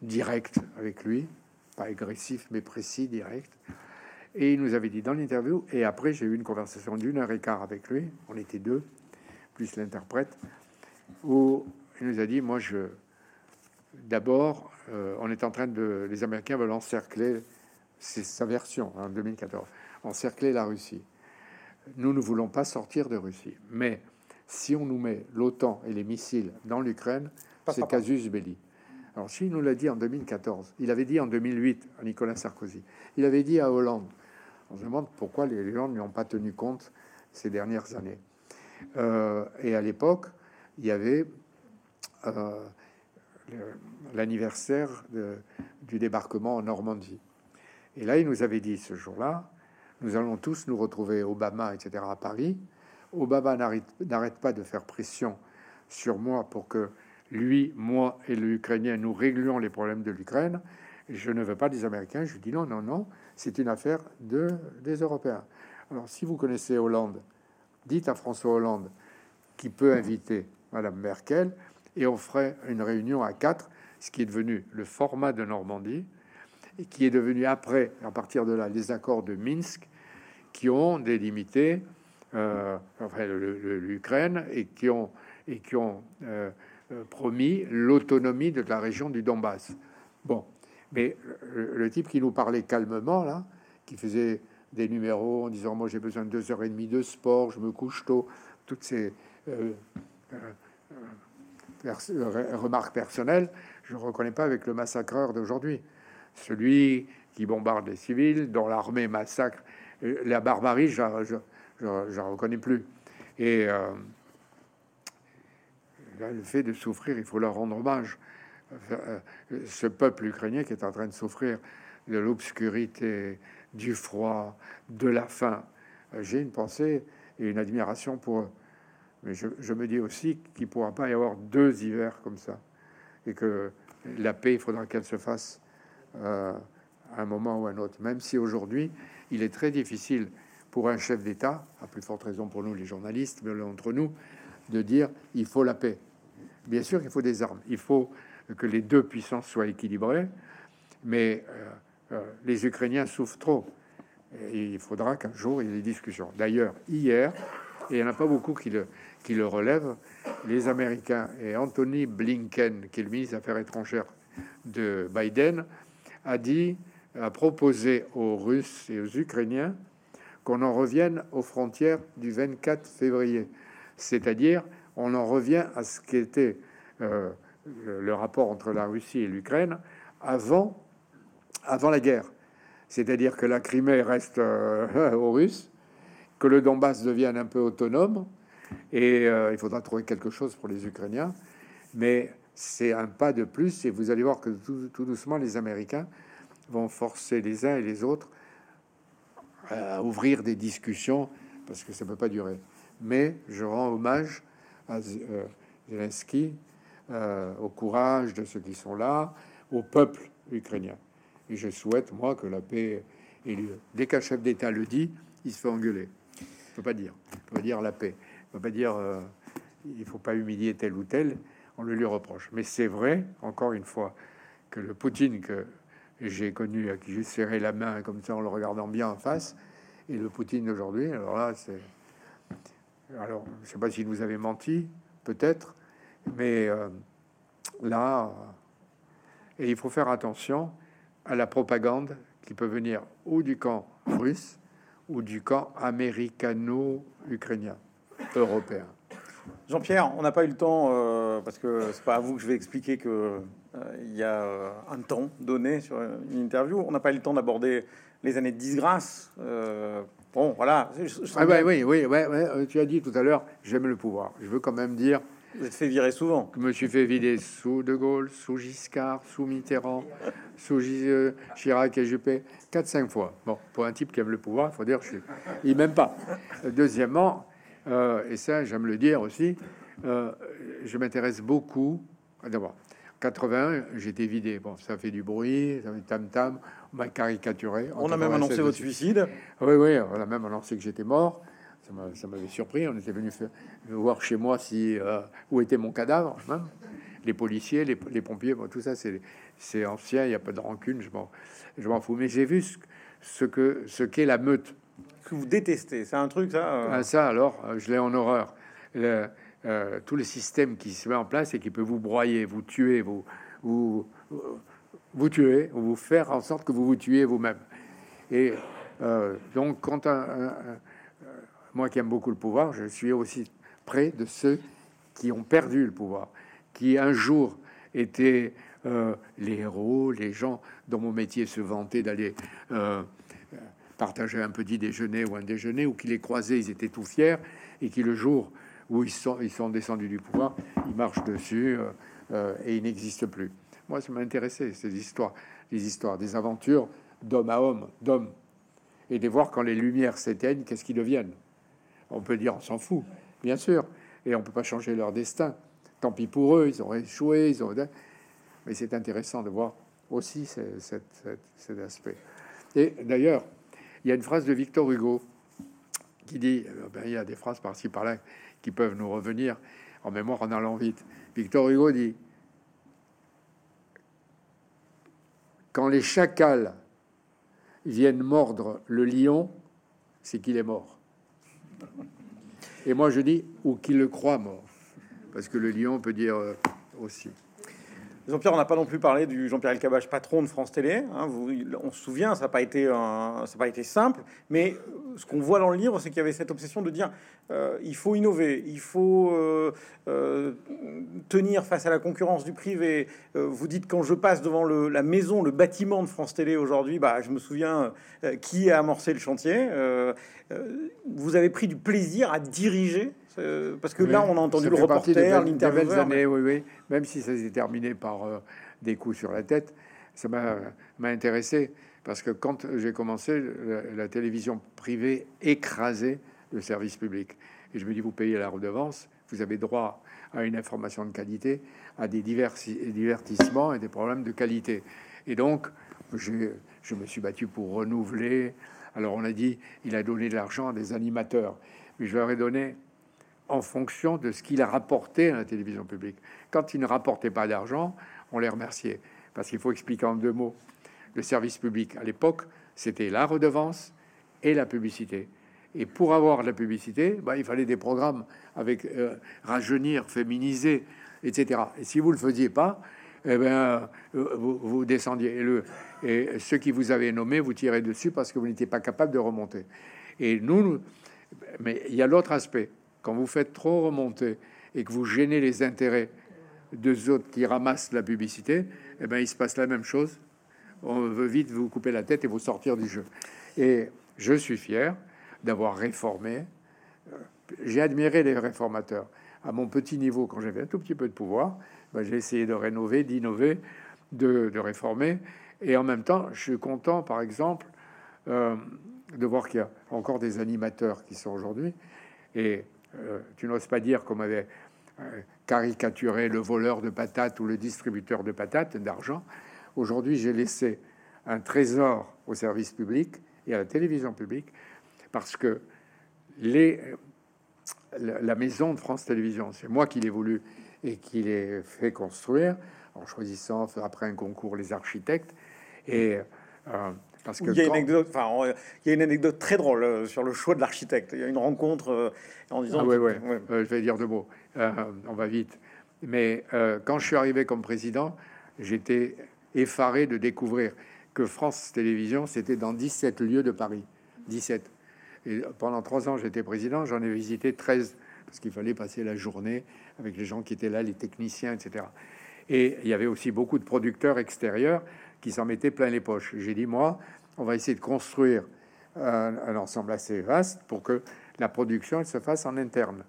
direct avec lui, pas agressif, mais précis, direct. Et il nous avait dit dans l'interview, et après j'ai eu une conversation d'une heure et quart avec lui, on était deux, plus l'interprète, où il nous a dit, moi je... D'abord, euh, on est en train de... Les Américains veulent encercler, c'est sa version en 2014, encercler la Russie. Nous ne voulons pas sortir de Russie, mais si on nous met l'OTAN et les missiles dans l'Ukraine, c'est casus belli. Alors, s'il nous l'a dit en 2014, il avait dit en 2008 à Nicolas Sarkozy, il avait dit à Hollande. On se demande pourquoi les gens n'y ont pas tenu compte ces dernières années. Euh, et à l'époque, il y avait euh, l'anniversaire du débarquement en Normandie. Et là, il nous avait dit ce jour-là, nous allons tous nous retrouver, Obama, etc., à Paris. Obama n'arrête pas de faire pression sur moi pour que lui, moi et l'Ukrainien, nous réglions les problèmes de l'Ukraine. Je ne veux pas des Américains. Je dis non, non, non, c'est une affaire de, des Européens. Alors, si vous connaissez Hollande, dites à François Hollande qui peut inviter Madame Merkel et on ferait une réunion à quatre, ce qui est devenu le format de Normandie et qui est devenu après, à partir de là, les accords de Minsk qui ont délimité euh, l'Ukraine et qui ont, et qui ont euh, euh, promis l'autonomie de la région du Donbass. Bon, mais le, type qui nous parlait calmement, là, qui faisait des numéros en disant Moi j'ai besoin de deux heures et demie de sport, je me couche tôt, toutes ces remarques personnelles, je ne reconnais pas avec le massacreur d'aujourd'hui. Celui qui bombarde les civils, dont l'armée massacre la barbarie, je reconnais plus. Et euh, le fait de souffrir, il faut leur rendre hommage. Euh, ce peuple ukrainien qui est en train de souffrir de l'obscurité, du froid, de la faim. Euh, j'ai une pensée et une admiration pour eux. Mais je, me dis aussi qu'il ne pourra pas y avoir deux hivers comme ça. Et que la paix, il faudra qu'elle se fasse à un moment ou à un autre. Même si aujourd'hui, il est très difficile pour un chef d'État, à plus forte raison pour nous les journalistes, mais entre nous, de dire il faut la paix. Bien sûr qu'il faut des armes, il faut que les deux puissances soient équilibrées, mais euh, euh, les Ukrainiens souffrent trop. Il faudra qu'un jour il y ait des discussions. D'ailleurs, hier, et il n'y en a pas beaucoup qui le, qui le relèvent, les Américains et Anthony Blinken, qui est le ministre des Affaires étrangères de Biden, a dit a proposé aux Russes et aux Ukrainiens qu'on en revienne aux frontières du 24 février, c'est-à-dire on en revient à ce qui était euh, le, rapport entre la Russie et l'Ukraine avant, avant la guerre, c'est-à-dire que la Crimée reste euh, aux Russes, que le Donbass devienne un peu autonome, et euh, il faudra trouver quelque chose pour les Ukrainiens, mais c'est un pas de plus, et vous allez voir que tout doucement les Américains vont forcer les uns et les autres à ouvrir des discussions parce que ça ne peut pas durer. Mais je rends hommage à euh, Zelensky, euh, au courage de ceux qui sont là, au peuple ukrainien. Et je souhaite, moi, que la paix ait lieu. Dès qu'un chef d'État le dit, il se fait engueuler. ne peut pas dire. Il peut dire la paix. Il ne peut pas dire euh, il faut pas humilier tel ou tel. On le lui reproche. Mais c'est vrai, encore une fois, que le Poutine que j'ai connu, à qui j'ai serré la main comme ça en le regardant bien en face, et le Poutine d'aujourd'hui, alors là, c'est. Alors, je ne sais pas s'il vous avait menti, peut-être, mais euh, là, et il faut faire attention à la propagande qui peut venir ou du camp russe ou du camp américano-ukrainien, européen. Jean-Pierre, on n'a pas eu le temps, euh, parce que c'est pas à vous que je vais expliquer que euh, y a euh, un temps donné sur une interview. On n'a pas eu le temps d'aborder les années de disgrâce. bon, voilà. Ah oui, oui, oui, tu as dit tout à l'heure, j'aime le pouvoir. Je veux quand même dire. Vous êtes fait virer souvent. Je me suis fait vider sous De Gaulle, sous Giscard, sous Mitterrand, sous Chirac et Juppé, 4-5 fois. Bon, pour un type qui aime le pouvoir, il faut dire, je suis... il m'aime pas. Deuxièmement, euh, et ça, j'aime le dire aussi, euh, je m'intéresse beaucoup. D'abord, 81, j'étais vidé. Bon, ça fait du bruit, ça fait tam-tam, on m'a caricaturé. On a même annoncé votre suicide. Oui, oui, on a même annoncé que j'étais mort. Ça m'avait surpris. On était venu voir chez moi si euh, où était mon cadavre. Hein. Les policiers, les, pompiers, bon, tout ça, c'est ancien. Il n'y a pas de rancune. Je m'en fous. Mais j'ai vu ce, ce que ce qu'est la meute que vous détestez. C'est un truc, ça euh, ah, Ça, alors, euh, je l'ai en horreur. Le, euh, tout le système qui se met en place et qui peut vous broyer, vous tuer, vous, vous, vous tuer, ou vous faire en sorte que vous vous tuez vous-même. Et donc, quand un, moi qui aime beaucoup le pouvoir, je suis aussi près de ceux qui ont perdu le pouvoir, qui un jour étaient les héros, les gens dont mon métier se vantait d'aller partageaient un petit déjeuner ou un déjeuner, ou qui les croisaient, ils étaient tout fiers, et qui le jour où ils sont, ils sont descendus du pouvoir, ils marchent dessus euh, euh, et ils n'existent plus. Moi, ça m'a intéressé, ces histoires, les histoires des aventures d'homme à homme, d'homme, et de voir quand les lumières s'éteignent, qu'est-ce qu'ils deviennent? On peut dire, on s'en fout, bien sûr, et on peut pas changer leur destin. Tant pis pour eux, ils ont échoué, ils ont... Mais c'est intéressant de voir aussi cet aspect. Et d'ailleurs, il y a une phrase de Victor Hugo qui dit, euh, ben, il y a des phrases par-ci par-là qui peuvent nous revenir en mémoire en allant vite. Victor Hugo dit, quand les chacals viennent mordre le lion, c'est qu'il est mort. Et moi je dis, ou qu'il le croit mort, parce que le lion peut dire euh, aussi. Jean-Pierre, on n'a pas non plus parlé du Jean-Pierre Elkabach, patron de France Télé. Hein, on se souvient, ça n'a pas, été simple, mais euh, ce qu'on voit dans le livre, c'est qu'il y avait cette obsession de dire euh, il faut innover, il faut euh, tenir face à la concurrence du privé. vous dites quand je passe devant la maison, le bâtiment de France Télé aujourd'hui, bah, je me souviens qui a amorcé le chantier. vous avez pris du plaisir à diriger euh, parce que là, on a entendu le reporter, l'intervieweur. années, oui, oui. Même si ça s'est terminé par euh, des coups sur la tête, ça m'a intéressé. Parce que quand j'ai commencé, la, télévision privée écrasait le service public. Et je me dis, vous payez la redevance, vous avez droit à une information de qualité, à des divertissements et des problèmes de qualité. Et donc, je me suis battu pour renouveler. Alors, on a dit, il a donné de l'argent à des animateurs. Mais je leur ai donné en fonction de ce qu'il a rapporté à la télévision publique. Quand il ne rapportait pas d'argent, on les remerciait. Parce qu'il faut expliquer en deux mots. Le service public, à l'époque, c'était la redevance et la publicité. Et pour avoir la publicité, bah, il fallait des programmes avec euh, rajeunir, féminiser, etc. Et si vous ne le faisiez pas, eh bien, euh, vous, descendiez. Et, le, et ceux qui vous avaient nommé, vous tirez dessus parce que vous n'étiez pas capable de remonter. Et nous mais il y a l'autre aspect quand vous faites trop remonter et que vous gênez les intérêts de autres qui ramassent la publicité, eh ben, il se passe la même chose. On veut vite vous couper la tête et vous sortir du jeu. Et je suis fier d'avoir réformé. Euh, j'ai admiré les réformateurs. À mon petit niveau, quand j'avais un tout petit peu de pouvoir, ben, j'ai essayé de rénover, d'innover, de, réformer. Et en même temps, je suis content, par exemple, euh, de voir qu'il y a encore des animateurs qui sont aujourd'hui. Et euh, tu n'oses pas dire qu'on m'avait euh, caricaturé le voleur de patates ou le distributeur de patates d'argent. Aujourd'hui, j'ai laissé un trésor au service public et à la télévision publique parce que les, la maison de France Télévisions. C'est moi qui l'ai voulu et qui l'ai fait construire en choisissant après un concours les architectes. Et euh, parce que il y, a une anecdote, enfin, il y a une anecdote très drôle euh, sur le choix de l'architecte. Il y a une rencontre euh, en disant. Ah, ouais, ouais. je vais dire deux mots. on va vite. Mais quand je suis arrivé comme président, j'étais effaré de découvrir que France Télévisions, c'était dans 17 lieux de Paris. 17. Et pendant trois ans, j'étais président, j'en ai visité 13 parce qu'il fallait passer la journée avec les gens qui étaient là, les techniciens, etc. Et il y avait aussi beaucoup de producteurs extérieurs qui s'en mettaient plein les poches. J'ai dit, moi, on va essayer de construire un, ensemble assez vaste pour que la production se fasse en interne.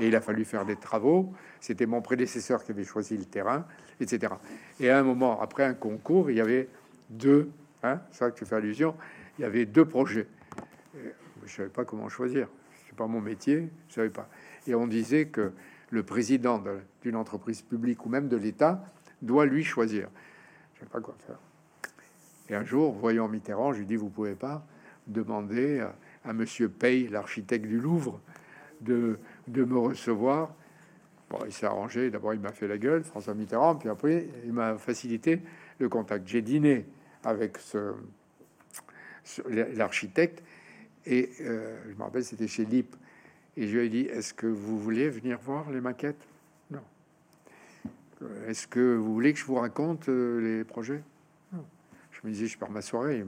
Et il a fallu faire des travaux. C'était mon prédécesseur qui avait choisi le terrain, etc. Et à un moment, après un concours, il y avait deux, hein, ça que tu fais allusion, il y avait deux projets. Je savais pas comment choisir. C'est pas mon métier, je savais pas. Et on disait que le président d'une entreprise publique ou même de l'État doit lui choisir. Je sais pas quoi faire. Et un jour, voyant Mitterrand, je lui dis Vous pouvez pas demander à, Monsieur Paye, l'architecte du Louvre, de, me recevoir. Bon, il s'est arrangé. D'abord, il m'a fait la gueule, François Mitterrand, puis après, il m'a facilité le contact. J'ai dîné avec ce, l'architecte et euh, je me rappelle, c'était chez Lip. Et je lui ai dit Est-ce que vous voulez venir voir les maquettes? Est-ce que vous voulez que je vous raconte euh, les projets? Je me disais Je pars ma soirée.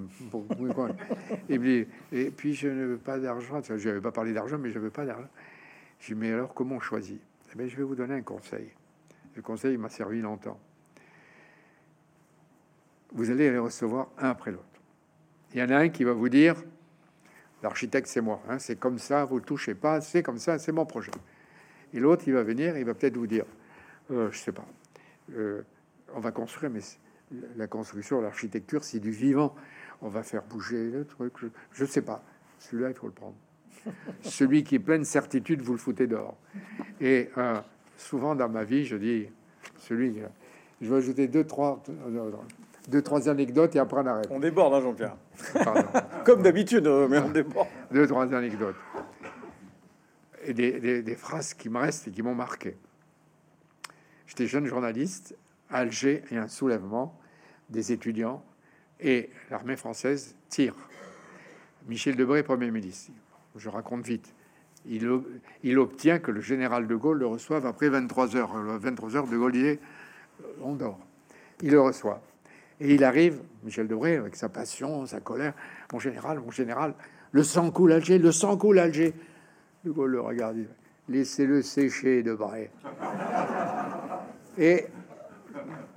et, et puis, je ne veux pas d'argent. Je n'avais pas parlé d'argent, mais je veux pas d'argent. Je dit Mais alors, comment on choisit? Eh bien, Je vais vous donner un conseil. Le conseil m'a servi longtemps. Vous allez les recevoir un après l'autre. Il y en a un qui va vous dire L'architecte, c'est moi. Hein, c'est comme ça, vous ne touchez pas, c'est comme ça, c'est mon projet. Et l'autre, il va venir, il va peut-être vous dire, euh, je sais pas, euh, on va construire, mais la construction, l'architecture, c'est du vivant. On va faire bouger le truc. Je ne sais pas. Celui-là, il faut le prendre. Celui qui est plein de certitude, vous le foutez dehors. Et euh, souvent dans ma vie, je dis, celui, je vais ajouter deux, trois, deux, trois anecdotes et après on arrête. On déborde, hein, Jean-Pierre. Comme d'habitude, euh, mais on déborde. Deux, trois anecdotes. Et des, des, phrases qui me restent et qui m'ont marqué. J'étais jeune journaliste Alger et un soulèvement des étudiants et l'armée française tire. Michel Debré, Premier ministre. Je raconte vite. Il, il, obtient que le général de Gaulle le reçoive après 23 heures. 23 heures, de Gaulle disait, on dort. Il le reçoit. Et il arrive, Michel Debré, avec sa passion, sa colère, mon général, mon général, le sang coule Alger, le sang coule Alger. De Gaulle le regarde, laissez-le sécher, Debré. Et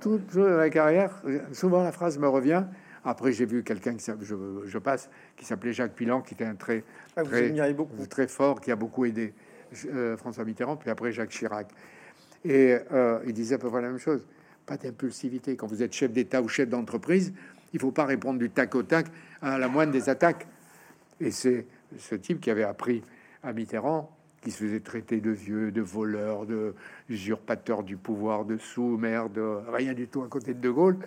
toute la carrière, souvent la phrase me revient. Après, j'ai vu quelqu'un qui je, je, passe, qui s'appelait Jacques Pilan, qui était un très, ah, très fort, qui a beaucoup aidé euh, François Mitterrand, puis après Jacques Chirac. Et euh, il disait à peu près la même chose pas d'impulsivité. Quand vous êtes chef d'État ou chef d'entreprise, il faut pas répondre du tac au tac à la moindre des attaques. Et c'est ce type qui avait appris à Mitterrand, qui se faisait traiter de vieux, de voleur, de usurpateur du pouvoir, de sous-maire, de rien du tout à côté de De Gaulle,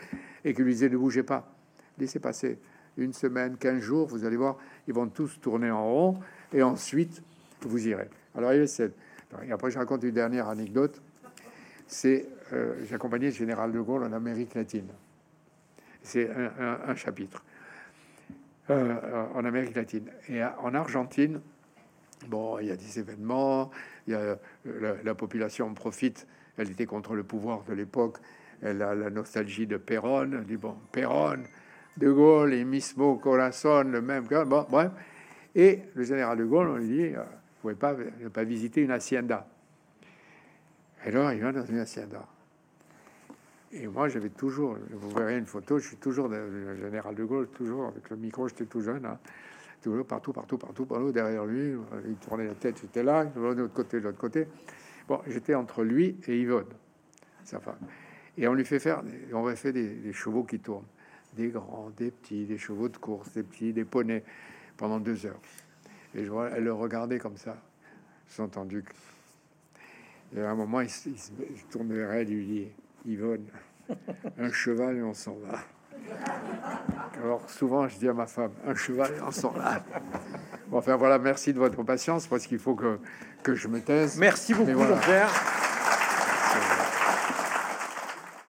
et qui lui disait ne bougez pas, laissez passer une semaine, quinze jours, vous allez voir, ils vont tous tourner en rond, et ensuite vous irez. Alors il y Et après, je raconte une dernière anecdote. C'est euh, j'ai accompagné le général de Gaulle en Amérique latine. C'est un, chapitre euh, en Amérique latine. Et en Argentine, bon, il y a des événements, il y a, la, population en profite. Elle était contre le pouvoir de l'époque. Elle a la nostalgie de Perón. Elle dit bon, Perón, De Gaulle et Mismo Corazon, le même gars. Bon, bref. Et le général de Gaulle, on lui dit, euh, vous pouvez pas, pas visiter une hacienda. Et alors, il va dans une hacienda. Et moi, j'avais toujours, vous verrez une photo, je suis toujours le général de Gaulle, toujours avec le micro, j'étais tout jeune, hein. Toujours partout, partout, partout, partout, derrière lui. Il tournait la tête, j'étais là, de l'autre côté, de l'autre côté. Bon, j'étais entre lui et Yvonne, sa femme. Et on lui fait faire, on va faire des, chevaux qui tournent, des grands, des petits, des chevaux de course, des petits, des poneys, pendant deux heures. Et je vois, elle le regardait comme ça. J'ai entendu. Et à un moment, il, il, il vers elle et lui dit Yvonne, un cheval et on s'en va. Alors souvent, je dis à ma femme, un cheval en sort là. Bon, enfin voilà, merci de votre patience parce qu'il faut que, que je me taise. Merci beaucoup.